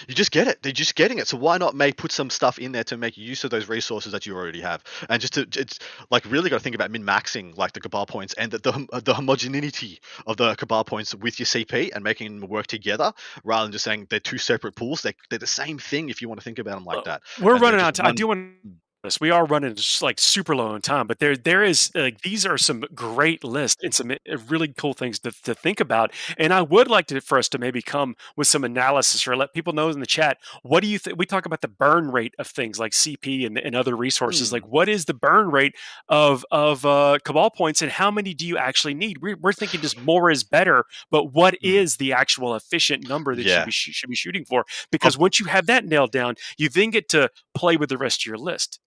You just get it. They're just getting it. So why not make put some stuff in there to make use of those resources that you already have, and just to it's like really got to think about min maxing like the cabal points and the, the, the homogeneity of the cabal points with your CP and making them work together rather than just saying they're two separate pools. They they're the same thing if you want to think about them like that. We're and running out. One... I do want hmm. We are running just like super low on time, but there there is like these are some great lists and some eh, really cool things to, to think about. And I would like to for us to maybe come with some analysis or let people know in the chat what do you think? We talk about the burn rate of things like CP and, and other resources. Mm. Like what is the burn rate of of uh, Cabal points and how many do you actually need? We're, we're thinking just more is better, but what mm. is the actual efficient number that yeah. you should be, should be shooting for? Because once you have that nailed down, you then get to play with the rest of your list.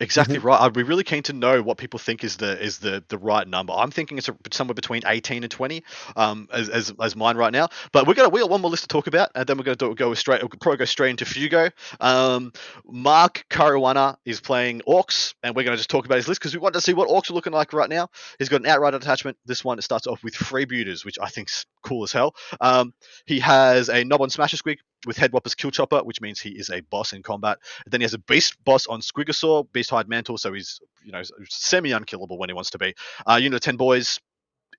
Exactly mm-hmm. right. I'd be really keen to know what people think is the is the the right number. I'm thinking it's somewhere between 18 and 20, um, as, as, as mine right now. But we're gonna we got one more list to talk about, and then we're gonna do, go straight. We'll probably go straight into Fuego. Um, Mark Caruana is playing Orcs, and we're gonna just talk about his list because we want to see what Orcs are looking like right now. He's got an outright attachment. This one it starts off with Freebooters, which I think's cool as hell. Um, he has a Nob on Smasha Squig, with Headwhopper's Kill Chopper, which means he is a boss in combat. then he has a Beast boss on Squigasaur, Beast Hide Mantle, so he's you know semi unkillable when he wants to be. Uh, unit of ten boys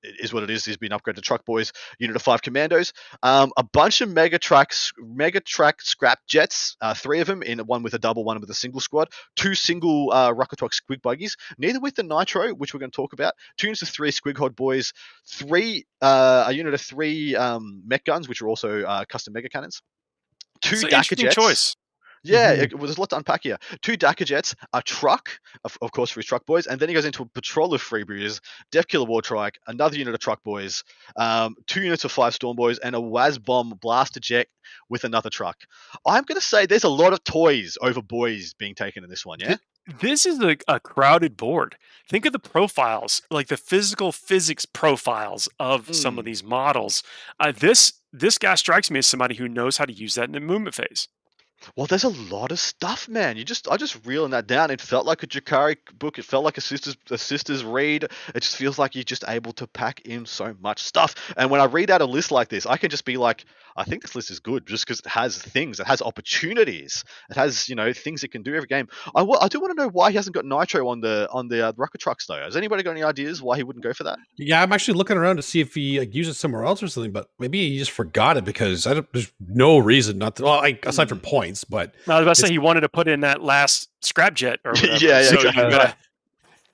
is what it is. He's been upgraded to Truck Boys. Unit of five Commandos. Um, a bunch of Mega Tracks, Mega Track Scrap Jets. Uh, three of them in one with a double, one with a single squad. Two single uh, Talk Squig Buggies. Neither with the Nitro, which we're going to talk about. Two units of three Squig Hod Boys. Three uh, a unit of three um, mech guns, which are also uh, custom mega cannons two Dakka jets. choice. Yeah, mm-hmm. it, well, there's a lot to unpack here. Two Dakka jets, a truck, of, of, course, for his truck boys, and then he goes into a patrol of freebooters, Deffkilla Wartrike, another unit of truck boys, um, two units of five storm boys, and a Wazbom Blastajet with another truck. I'm going to say there's a lot of toys over boys being taken in this one, yeah? This is a, a crowded board. Think of the profiles, like the physical physics profiles of mm. some of hmm. these models. Uh, this this guy strikes me as somebody who knows how to use that in the movement phase. Well, there's a lot of stuff, man. You just I just reeling that down. It felt like a Drukhari book. It felt like a sister's a sister's read. It just feels like you're just able to pack in so much stuff. And when I read out a list like this, I can just be like, I think this list is good just because it has things, it has opportunities, it has you know things it can do every game. I, I do want to know why he hasn't got Nitro on the on the uh, rocket trucks though. Has anybody got any ideas why he wouldn't go for that? Yeah, I'm actually looking around to see if he like, uses somewhere else or something, but maybe he just forgot it because I don't, there's no reason not to. Well, I, aside from hmm. points, but I was about to say he wanted to put in that last scrap jet or whatever. yeah, yeah, so exactly. Uh,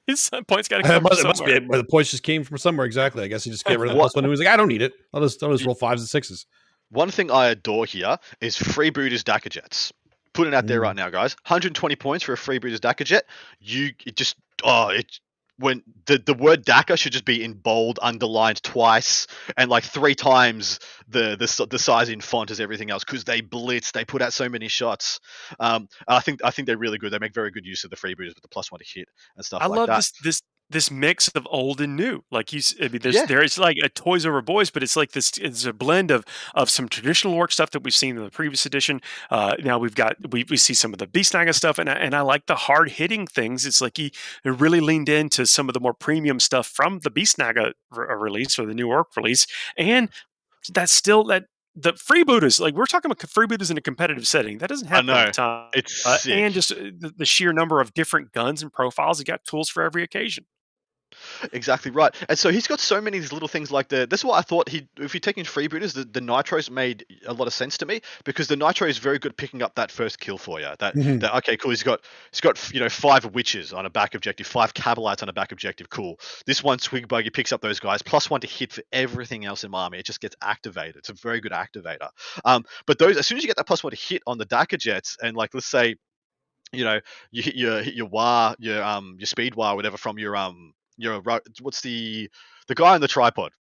his points got to come. It must, be the points just came from somewhere. Exactly. I guess he just get rid of the plus one. He was like, I don't need it. I'll just I'll just roll fives and sixes. One thing I adore here is freebooters Dakka jets. Putting it out mm. there right now, guys. 120 points for a freebooters Dakka jet. You it just oh it when the, the word Dakka should just be in bold, underlined twice, and like three times the the, the size in font as everything else because they blitz, they put out so many shots. Um, I think I think they're really good. They make very good use of the freebooters with the plus one to hit and stuff. I like love that. this this this mix of old and new. Like you, I mean, there's yeah. like a toys over boys, but it's like this. It's a blend of of some traditional work stuff that we've seen in the previous edition. Uh, now we've got we, we see some of the Beast Snagga stuff, and I, and I like the hard hitting things. It's like he really leaned into some of the more premium stuff from the Beast Snagga re- uh, release or the new Orc release, and that's still that the freebooters, like we're talking about freebooters in a competitive setting. That doesn't happen all the time. It's uh, and just uh, the, the, sheer number of different guns and profiles. You got tools for every occasion. Exactly right. And so he's got so many of these little things like the. This is why I thought he, if you're taking freebooters, the, the nitros made a lot of sense to me because the nitro is very good picking up that first kill for you. That, mm-hmm. that okay, cool. He's got he's got you know five witches on a back objective, five Kabalites on a back objective. Cool. This one swig buggy picks up those guys plus one to hit for everything else in my army. It just gets activated. It's a very good activator. Um, but those as soon as you get that plus one to hit on the Dakka jets, and like let's say you know you hit your hit your war your um your speed war whatever from your um your what's the the guy on the tripod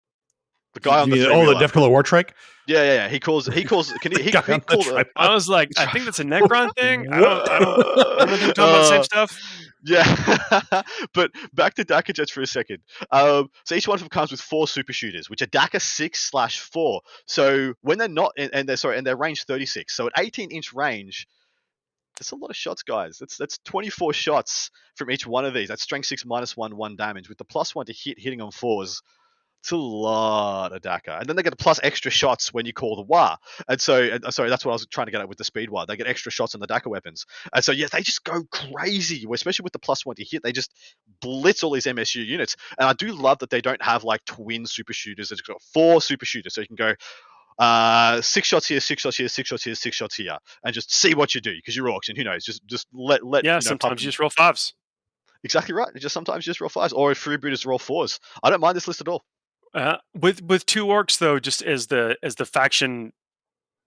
The guy on the oh the Deffkilla Wartrike. Yeah, yeah, yeah. He calls. He calls. Can he? He, he calls. I was like, I think that's a Necron thing. I don't. I don't. I don't think talking about the same uh, stuff. Yeah, but back to Dakka jets for a second. Um, so each one of them comes with four super shooters, which are Dakka six slash four. So when they're not, and they're sorry, and they're range thirty six. So at eighteen inch range, that's a lot of shots, guys. That's that's 24 shots from each one of these. That's strength six minus one, one damage with the plus one to hit, hitting on fours. It's a lot of Dakka. And then they get the plus extra shots when you call the Wa. And so, and, uh, sorry, that's what I was trying to get at with the speed Wa. They get extra shots on the Dakka weapons. And so, yeah, they just go crazy, especially with the plus one to hit. They just blitz all these MSU units. And I do love that they don't have like twin super shooters. It's got four super shooters. So you can go, uh, six shots here, six shots here, six shots here, six shots here, and just see what you do because you're orcs and who knows, just just let let yeah. You know, sometimes you just roll fives. Exactly right. Just sometimes just roll fives, or if freebooters roll fours. I don't mind this list at all. Uh, with with two orcs though, just as the as the faction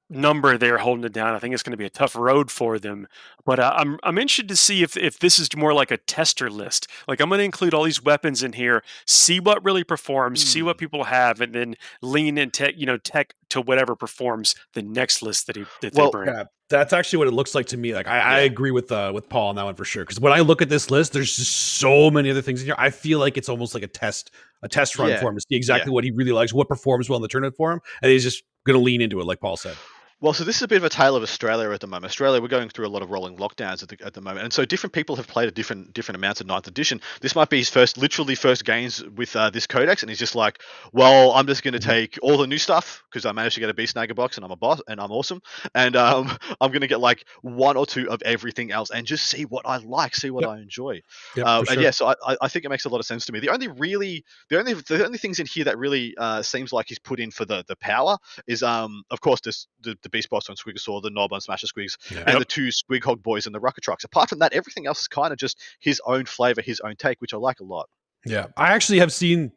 number they're holding it down. I think it's going to be a tough road for them. But uh, I'm I'm interested to see if if this is more like a tester list. Like I'm going to include all these weapons in here, see what really performs, mm. see what hmm. people have, and then lean in tech, you know, tech to whatever performs the next list that he that well, they bring. Yeah, that's actually what it looks like to me. Like I, yeah. I agree with uh, with Paul on that one for sure. Because when I look at this list, there's just so many other things in here. I feel like it's almost like a test a test run yeah. for him to see exactly yeah. what he really likes, what performs well in the tournament for him, and he's just going to lean into it, like Paul said. Well, so this is a bit of a tale of Australia at the moment. Australia, we're going through a lot of rolling lockdowns at the, at the moment, and so different people have played at different different amounts of Ninth Edition. This might be his first, literally first games with uh, this codex, and he's just like, "Well, I'm just going to take all the new stuff because I managed to get a Beast Snagga box, and I'm a boss, and I'm awesome, and um, I'm going to get like one or two of everything else, and just see what I like, see what yep. I enjoy." Yep, um, sure. And yeah, so I, I think it makes a lot of sense to me. The only really, the only the only things in here that really uh, seems like he's put in for the the power is, um, of course, this the, the Beast box on Squigosaur the Nob on Smasha Squigs, yeah. and yep. the two Squig Hog boys and the Rucker trucks. Apart from that, everything else is kind of just his own flavor, his own take, which I like a lot. Yeah, I actually have seen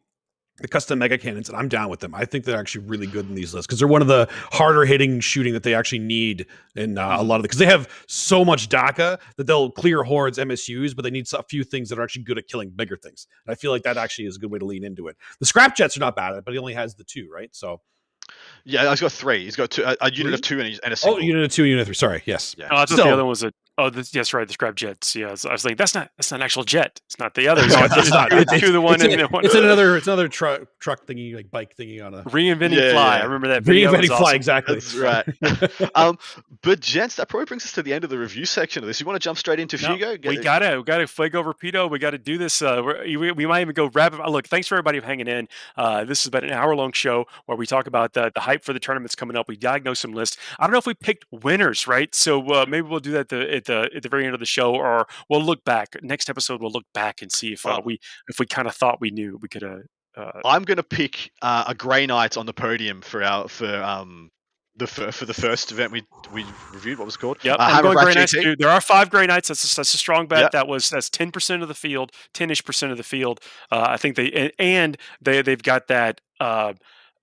the custom mega cannons, and I'm down with them. I think they're actually really good in these lists because they're one of the harder hitting shooting that they actually need in uh, a mm-hmm. lot of the because they have so much Dakka that they'll clear hordes MSUs, but they need a few things that are actually good at killing bigger things. And I feel like that actually is a good way to lean into it. The scrap jets are not bad, but he only has the two, right? So yeah, he's got three. He's got two, a, a unit of two and, a, and a oh, single. Oh, unit of two, unit of three. Sorry, yes. Yeah. Oh, I thought the other one was a Oh, this, yes, right. The scrap jets. Yeah, so I was like, that's not that's not an actual jet. It's not the other. no, it's, not. It's, it's, the one. It's, a, one. it's another. It's another truck truck thingy, like bike thingy on a reinventing yeah, fly. Yeah. I remember that. Reinventing fly. Awesome. Exactly. That's right. um, but gents, that probably brings us to the end of the review section of this. You want to jump straight into no, Fuego? we got to. We got to fuego Rapido. We got to do this. Uh, we, we might even go rapid. Look, thanks for everybody hanging in. Uh, this is about an hour long show where we talk about the, the hype for the tournaments coming up. We diagnose some lists. I don't know if we picked winners, right? So uh, maybe we'll do that the, at the at the very end of the show, or we'll look back. Next episode, we'll look back and see if uh, we if we kind of thought we knew we could. Uh, I'm gonna pick uh, a Grey Knight on the podium for our for um the for for the first event we we reviewed. What was it called? Yep, uh, I'm going Grey Knights. Too. There are five Grey Knights. That's a, that's a strong bet. Yep. That was that's ten percent of the field, ten ish percent of the field. Uh, I think they and they they've got that. Uh,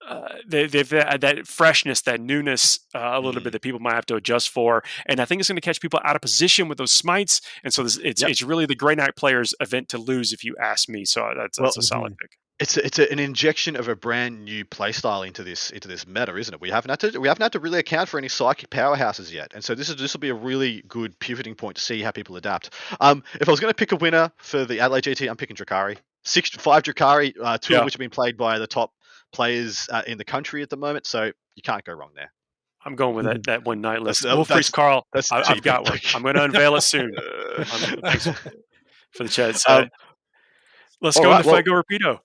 uh, they, have had that freshness, that newness, uh, a little mm. bit that people might have to adjust for, and I think it's going to catch people out of position with those smites. And so this, it's yep. it's really the Grey Knight players' event to lose, if you ask me. So uh, that's, that's well, a solid mm-hmm. pick. It's a, it's a, an injection of a brand new playstyle into this into this meta, isn't it? We haven't had to we haven't had to really account for any psychic powerhouses yet, and so this is this will be a really good pivoting point to see how people adapt. Um, if I was going to pick a winner for the Adelaide GT, I'm picking Drukhari. six five Drukhari, uh, two yeah. of which have been played by the top players uh, in the country at the moment. So you can't go wrong there. I'm going with that, mm-hmm. that one night list. Wolf Priest Carl, I, have got one. I'm going to unveil it soon. for the chat. So um, let's go right, into well, Fuego Rapido.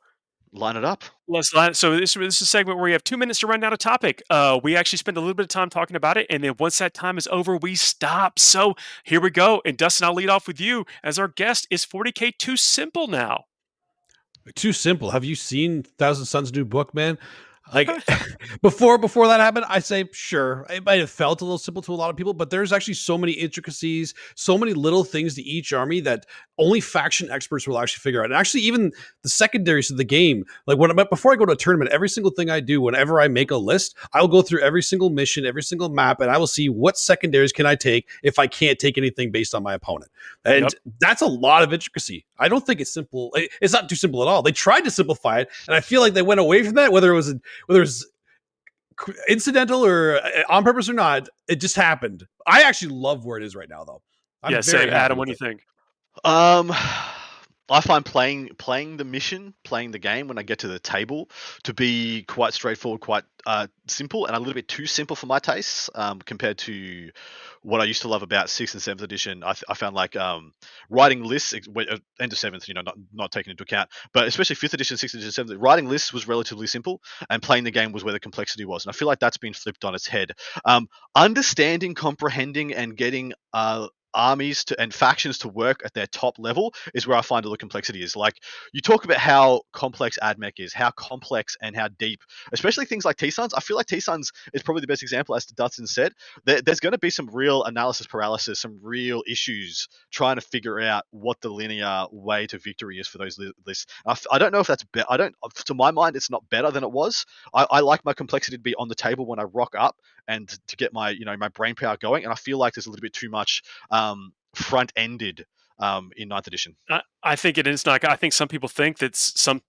Line it up. Let's line it. So this, this is a segment where we have two minutes to run out a topic. Uh, we actually spend a little bit of time talking about it, and then once that time is over, we stop. So here we go. And Dustin, I'll lead off with you as our guest. Is 40k too simple now? Too simple. Have you seen Thousand Sons' new book, man? Like before before that happened, I say sure. It might have felt a little simple to a lot of people, but there's actually so many intricacies, so many little things to each army that only faction experts will actually figure out. And actually, even the secondaries of the game, like when I'm before I go to a tournament, every single thing I do, whenever I make a list, I will go through every single mission, every single map, and I will see what secondaries can I take if I can't take anything based on my opponent. And yep. that's a lot of intricacy. I don't think it's simple. It's not too simple at all. They tried to simplify it, and I feel like they went away from that. Whether it was whether it's incidental or uh, on purpose or not, it just happened. I actually love where it is right now, though. I'm yeah, same. Adam, what do you think? Um, I find playing playing the mission, playing the game when I get to the table, to be quite straightforward, quite uh, simple, and a little bit too simple for my tastes um, compared to what I used to love about sixth and seventh edition. I, I found like um, writing lists, uh, end of seventh, you know, not not taken into account, but especially fifth edition, sixth edition, seventh, writing lists was relatively simple, and playing the game was where the complexity was. And I feel like that's been flipped on its head. Um, understanding, comprehending, and getting uh, armies to and factions to work at their top level is where I find all the complexity is. Like you talk about how complex AdMech is, how complex and how deep, especially things like T-Sons. I feel like T-Sons is probably the best example, as Dustin said. There, there's going to be some real analysis paralysis, some real issues trying to figure out what the linear way to victory is for those lists. I, I don't know if that's better. I don't. To my mind, it's not better than it was. I, I like my complexity to be on the table when I rock up and to get my you know my brain power going. And I feel like there's a little bit too much um, front ended um, in ninth edition. I, I think it is not. I think some people think that some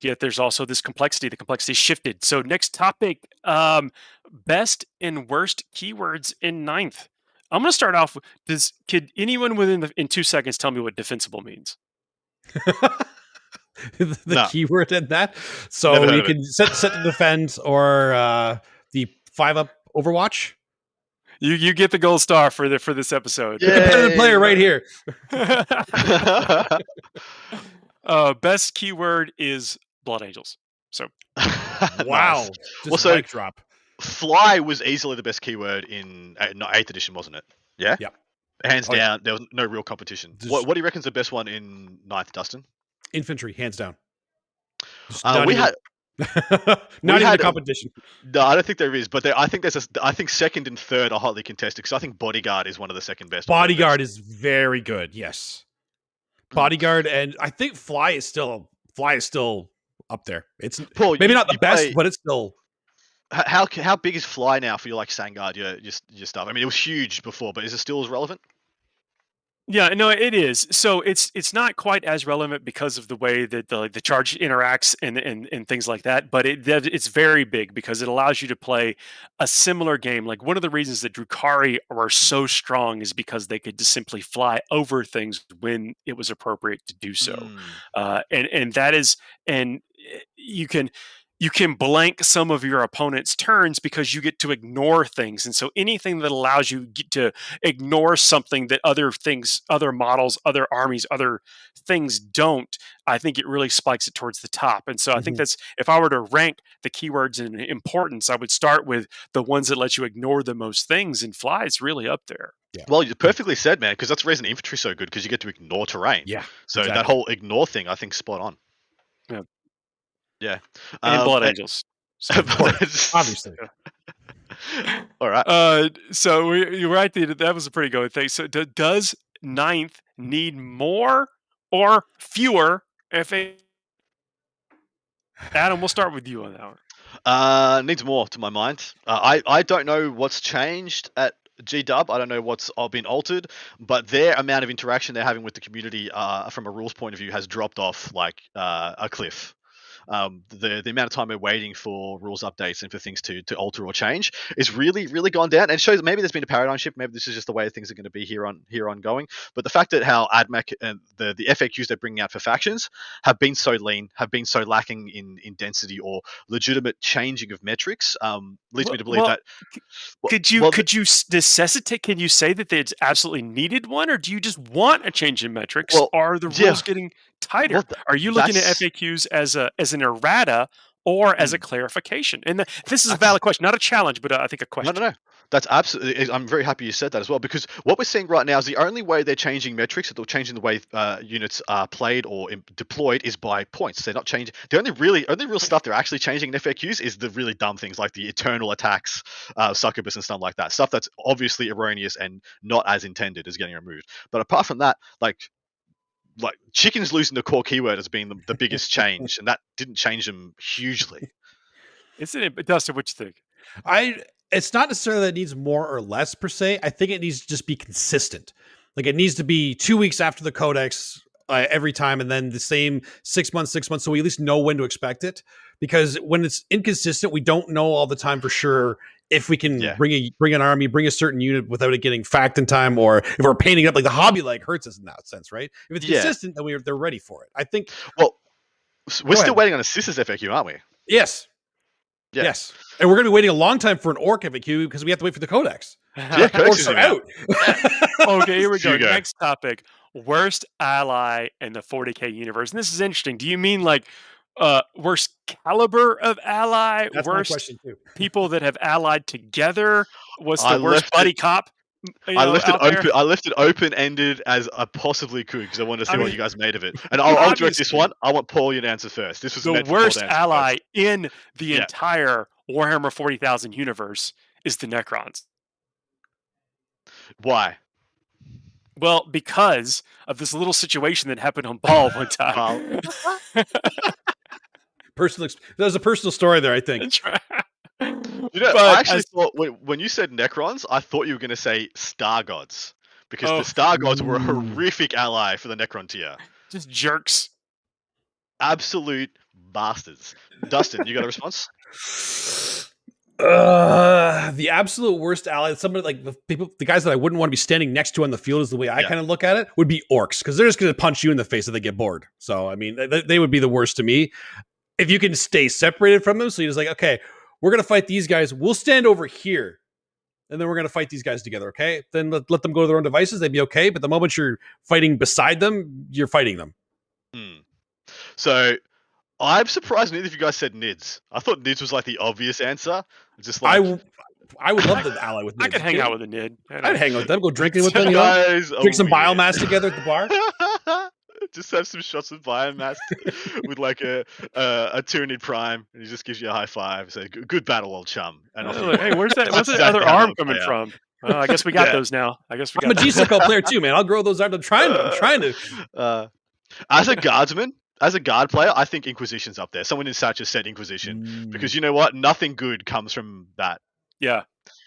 yet there's also this complexity. The complexity shifted. So next topic: um, best and worst keywords in ninth. I'm going to start off. With, does could anyone within the, in two seconds tell me what defensible means? the no. keyword in that. So you can set set to defend or uh, the five up Overwatch. You you get the gold star for the for this episode. Yay. Competitive player right here. uh, best keyword is Blood Angels. So wow, Just well, so drop. Fly was easily the best keyword in uh, eighth edition, wasn't it? Yeah. Yeah. Hands oh, down, yeah. there was no real competition. Just, what, what do you reckon is the best one in ninth, Dustin? Infantry, hands down. Uh, we even, had Not even a competition. No, I don't think there is. But there, I think there's a. I think second and third are hotly contested because I think Bodyguard is one of the second best. Bodyguard is very good. Yes, hmm. Bodyguard, and I think Fly is still Fly is still up there. It's Paul, maybe you, not the best, play, but it's still. How how big is Fly now for your Like Sangard, your, your your stuff. I mean, it was huge before, but is it still as relevant? Yeah, no, it is. So it's it's not quite as relevant because of the way that the the charge interacts and and, and things like that. But it it's very big because it allows you to play a similar game. Like one of the reasons that Drukhari are so strong is because they could just simply fly over things when it was appropriate to do so, mm. uh, and and that is and eh, you can you can blank some of your opponent's turns because you get to ignore things and so anything that allows you to ignore something that other things other models other armies other things don't i think it really spikes it towards the top and so mm-hmm. i think mm-hmm. that's if i were to rank the keywords in importance i would start with the ones that let you ignore the most things and fly is really up there yeah. Well, you perfectly said, man, because that's the reason infantry so good because you get to ignore terrain. Yeah. So exactly. that whole ignore thing, I think, spot on. Yeah. Yeah. And um, Blood Angels. So, obviously. All right. Uh, so we, you're right. That was a pretty good thing. So d- does ninth need more or fewer FA? Adam, we'll start with you on that one. Uh, needs more to my mind. Uh, I I don't know what's changed at G Dub. I don't know what's been altered, but their amount of interaction they're having with the community, uh, from a rules point of view, has dropped off like uh, a cliff um, the the amount of time we're waiting for rules updates and for things to to alter or change is really really gone down and shows maybe there's been a paradigm shift maybe this is just the way things are going to be here on here ongoing but the fact that how AdMech and the the FAQs they're bringing out for factions have been so lean have been so lacking in in density or legitimate changing of metrics um, leads well, me to believe well, that well, could you could you necessitate can you say that it's absolutely needed one or do you just want a change in metrics are the rules yeah. getting tighter. Well, Are you looking at FAQs as a as an errata or as a mm. clarification? And the, this is a valid question, not a challenge, but uh, I think a question. No, no, no. That's absolutely. I'm very happy you said that as well because what we're seeing right now is the only way they're changing metrics, or they're changing the way uh, units are played or deployed, is by points. They're not changing. The only really, only real stuff they're actually changing in FAQs is the really dumb things like the eternal attacks, uh, succubus, and stuff like that. Stuff that's obviously erroneous and not as intended is getting removed. But apart from that, like like chickens losing the core keyword has been the, the biggest change, and that didn't change them hugely. Isn't it? But Dustin, what you think? I it's not necessarily that it needs more or less per se. I think it needs to just be consistent. Like it needs to be two weeks after the codex uh, every time, and then the same six months, six months, so we at least know when to expect it. Because when it's inconsistent, we don't know all the time for sure if we can Yeah. bring a bring an army, bring a certain unit without it getting fact in time, or if we're painting it up like the hobby leg hurts us in that sense, right? If it's Yeah. consistent, then we're they're ready for it. I think Well, we're still ahead. waiting on a sisters FAQ, aren't we? yes, Yeah. yes, and we're gonna be waiting a long time for an orc FAQ because we have to wait for the codex. Yeah, Codex is are out. out. okay, here we go. Fuego. Next topic: worst ally in the 40k universe. And this is interesting. Do you mean like uh worst caliber of ally? That's worst question too. people that have allied together? Was the I worst left buddy cop? you I know, left it out there? open. I left it open ended as I possibly could because I wanted to see I what mean, you guys made of it. And I'll, I'll direct this one. I want Paul you to answer first. This was the meant for Paul worst ally first. in the Yeah. entire Warhammer 40,000 universe is the Necrons. Why? Well, because of this little situation that happened on Baal one time. Personal, there's a personal story there. I think. You know, But I actually as- thought when, when you said Necrons, I thought you were going to say Star Gods because Oh. the Star Gods were a horrific ally for the Necrontyr. just jerks. Absolute bastards. Dustin, you got a response? Uh, the absolute worst ally, somebody like the people, the guys that I wouldn't want to be standing next to on the field, is the way I Yeah. kind of look at it, would be orcs because they're just going to punch you in the face if they get bored. So, I mean, they, they would be the worst to me. If you can stay separated from them, so you're just like, okay, we're going to fight these guys. We'll stand over here, and then we're going to fight these guys together. Okay, then let, let them go to their own devices. They'd be okay. But the moment you're fighting beside them, you're fighting them. Hmm. So I'm surprised neither of you guys said Nids. I thought Nids was like the obvious answer. Just like w- I would love to ally with. Nids. I could hang out with a Nid. I'd hang out with them, go drinking with them, you know, guys drink some weird. biomass together at the bar. just have some shots of biomass with like a a, a Tyranid Prime, and he just gives you a high five. Say, "Good good battle, old chum." And off you Like, go. hey, where's that? Where's That's that other arm coming player. from? Well, I guess we got Yeah. those now. I guess we I'm a got. G Circle player too, man. I'll grow those out. I'm trying to. I'm trying to. Uh, as a guardsman, as a guard player, I think Inquisition's up there. Someone in Satcher said Inquisition Mm. because you know what? Nothing good comes from that. yeah,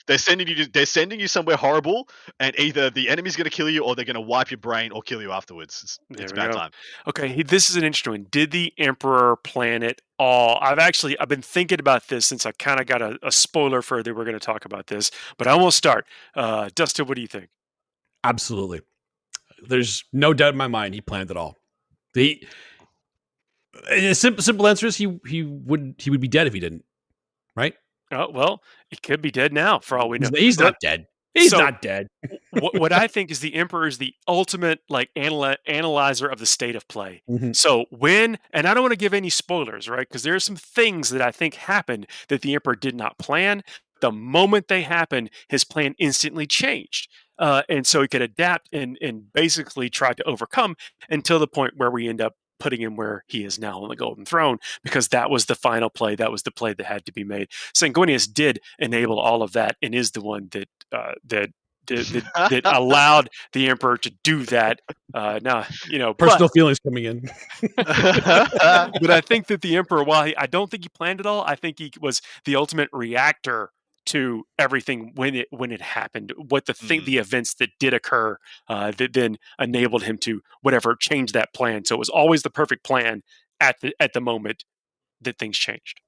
They're sending you. To, they're sending you somewhere horrible, and either the enemy's going to kill you, or they're going to wipe your brain, or kill you afterwards. It's, it's we bad go. time. Okay, this is an interesting one. Did the Emperor plan it all? I've actually I've been thinking about this since I kind of got a, a spoiler for that we're going to talk about this, but I won't start. Uh, Dustin, what do you think? Absolutely. There's no doubt in my mind he planned it all. The a simple simple answer is he he would he would be dead if he didn't. Oh well, he could be dead now for all we know. He's, But not dead. He's So- not dead. what, what I think is the Emperor is the ultimate like analy- analyzer of the state of play. Mhm. So when, and I don't want to give any spoilers, right? Because there are some things that I think happened that the Emperor did not plan. The moment they happened, his plan instantly changed. Uh, and so he could adapt and, and basically try to overcome until the point where we end up putting him where he is now on the Golden Throne, because that was the final play. That was the play that had to be made. Sanguinius did enable all of that and is the one that uh, that that, that, that allowed the emperor to do that. Uh, now, you know, but- Personal feelings coming in. but I think that the emperor, while he, I don't think he planned it all, I think he was the ultimate reactor to everything when it when it happened. What the thing, Mhm. the events that did occur, uh, that then enabled him to whatever change that plan. So it was always the perfect plan at the at the moment that things changed.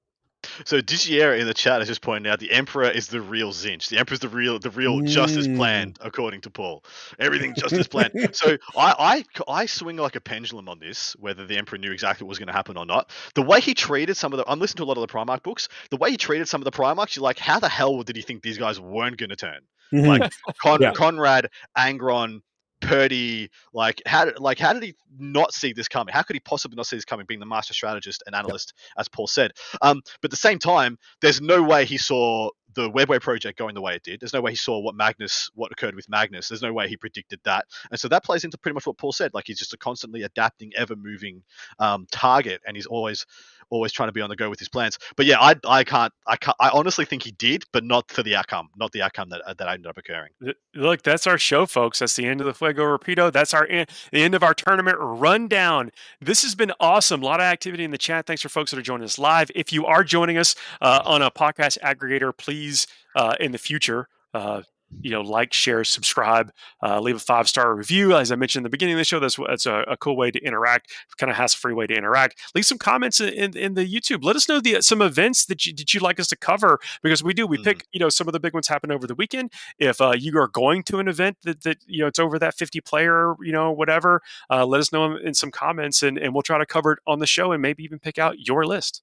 So Digiera in the chat has just pointed out the Emperor is the real Tzeentch. The Emperor's the real, the real just as Mm. planned, according to Paul. Everything just as planned. So I, I, I swing like a pendulum on this, whether the Emperor knew exactly what was going to happen or not. The way he treated some of the, I'm listening to a lot of the Primarch books. The way he treated some of the Primarchs, you're like, how the hell did he think these guys weren't going to turn? Mhm. Like Con- Yeah. Konrad, Angron, Purdy, like how did like how did he not see this coming? How could he possibly not see this coming? Being the master strategist and analyst, as Paul said. Um, but at the same time, there's no way he saw the Webway project going the way it did. There's no way he saw what Magnus, what occurred with Magnus. There's no way he predicted that. And so that plays into pretty much what Paul said. Like he's just a constantly adapting, ever moving um, target, and he's always always trying to be on the go with his plans. But yeah, I I can't I can't I honestly think he did, but not for the outcome, not the outcome that that ended up occurring. Look, that's our show, folks. That's the end of the Fuego Rapido. That's our the end of our tournament rundown. This has been awesome. A lot of activity in the chat. Thanks for folks that are joining us live. If you are joining us uh, on a podcast aggregator, please uh, in the future. Uh, you know, like, share, subscribe, uh, leave a five star review. As I mentioned in the beginning of the show, that's that's a, a cool way to interact, kind of has a free way to interact. Leave some comments in, in, in, the YouTube. Let us know the some events that you that you'd like us to cover because we do. We mm pick you know some of the big ones happen over the weekend. If uh, you are going to an event that that you know it's over that fifty player, you know whatever, uh, let us know in some comments and and we'll try to cover it on the show and maybe even pick out your list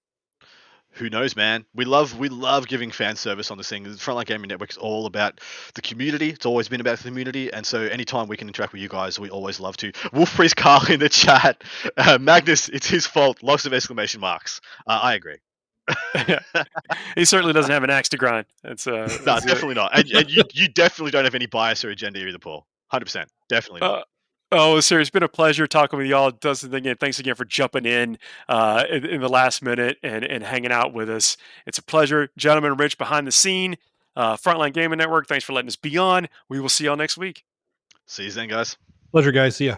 who knows, man? We love we love giving fan service on this thing. The Frontline Gaming Network is all about the community. It's always been about the community, and so anytime we can interact with you guys, we always love to. Wolf Priest Carl in the chat, uh, Magnus, it's his fault. Lots of exclamation marks. Uh, I agree. he certainly doesn't have an axe to grind. It's uh, no, definitely not. And, and, you you definitely don't have any bias or agenda either, Paul. Hundred percent, definitely. Not. Oh, sir, it's been a pleasure talking with y'all. Dustin, again, thanks again for jumping in, uh, in, in the last minute and, and hanging out with us. It's a pleasure. Gentlemen Rich behind the scene, uh, Frontline Gaming Network, thanks for letting us be on. We will see y'all next week. See you then, guys. Pleasure, guys. See ya.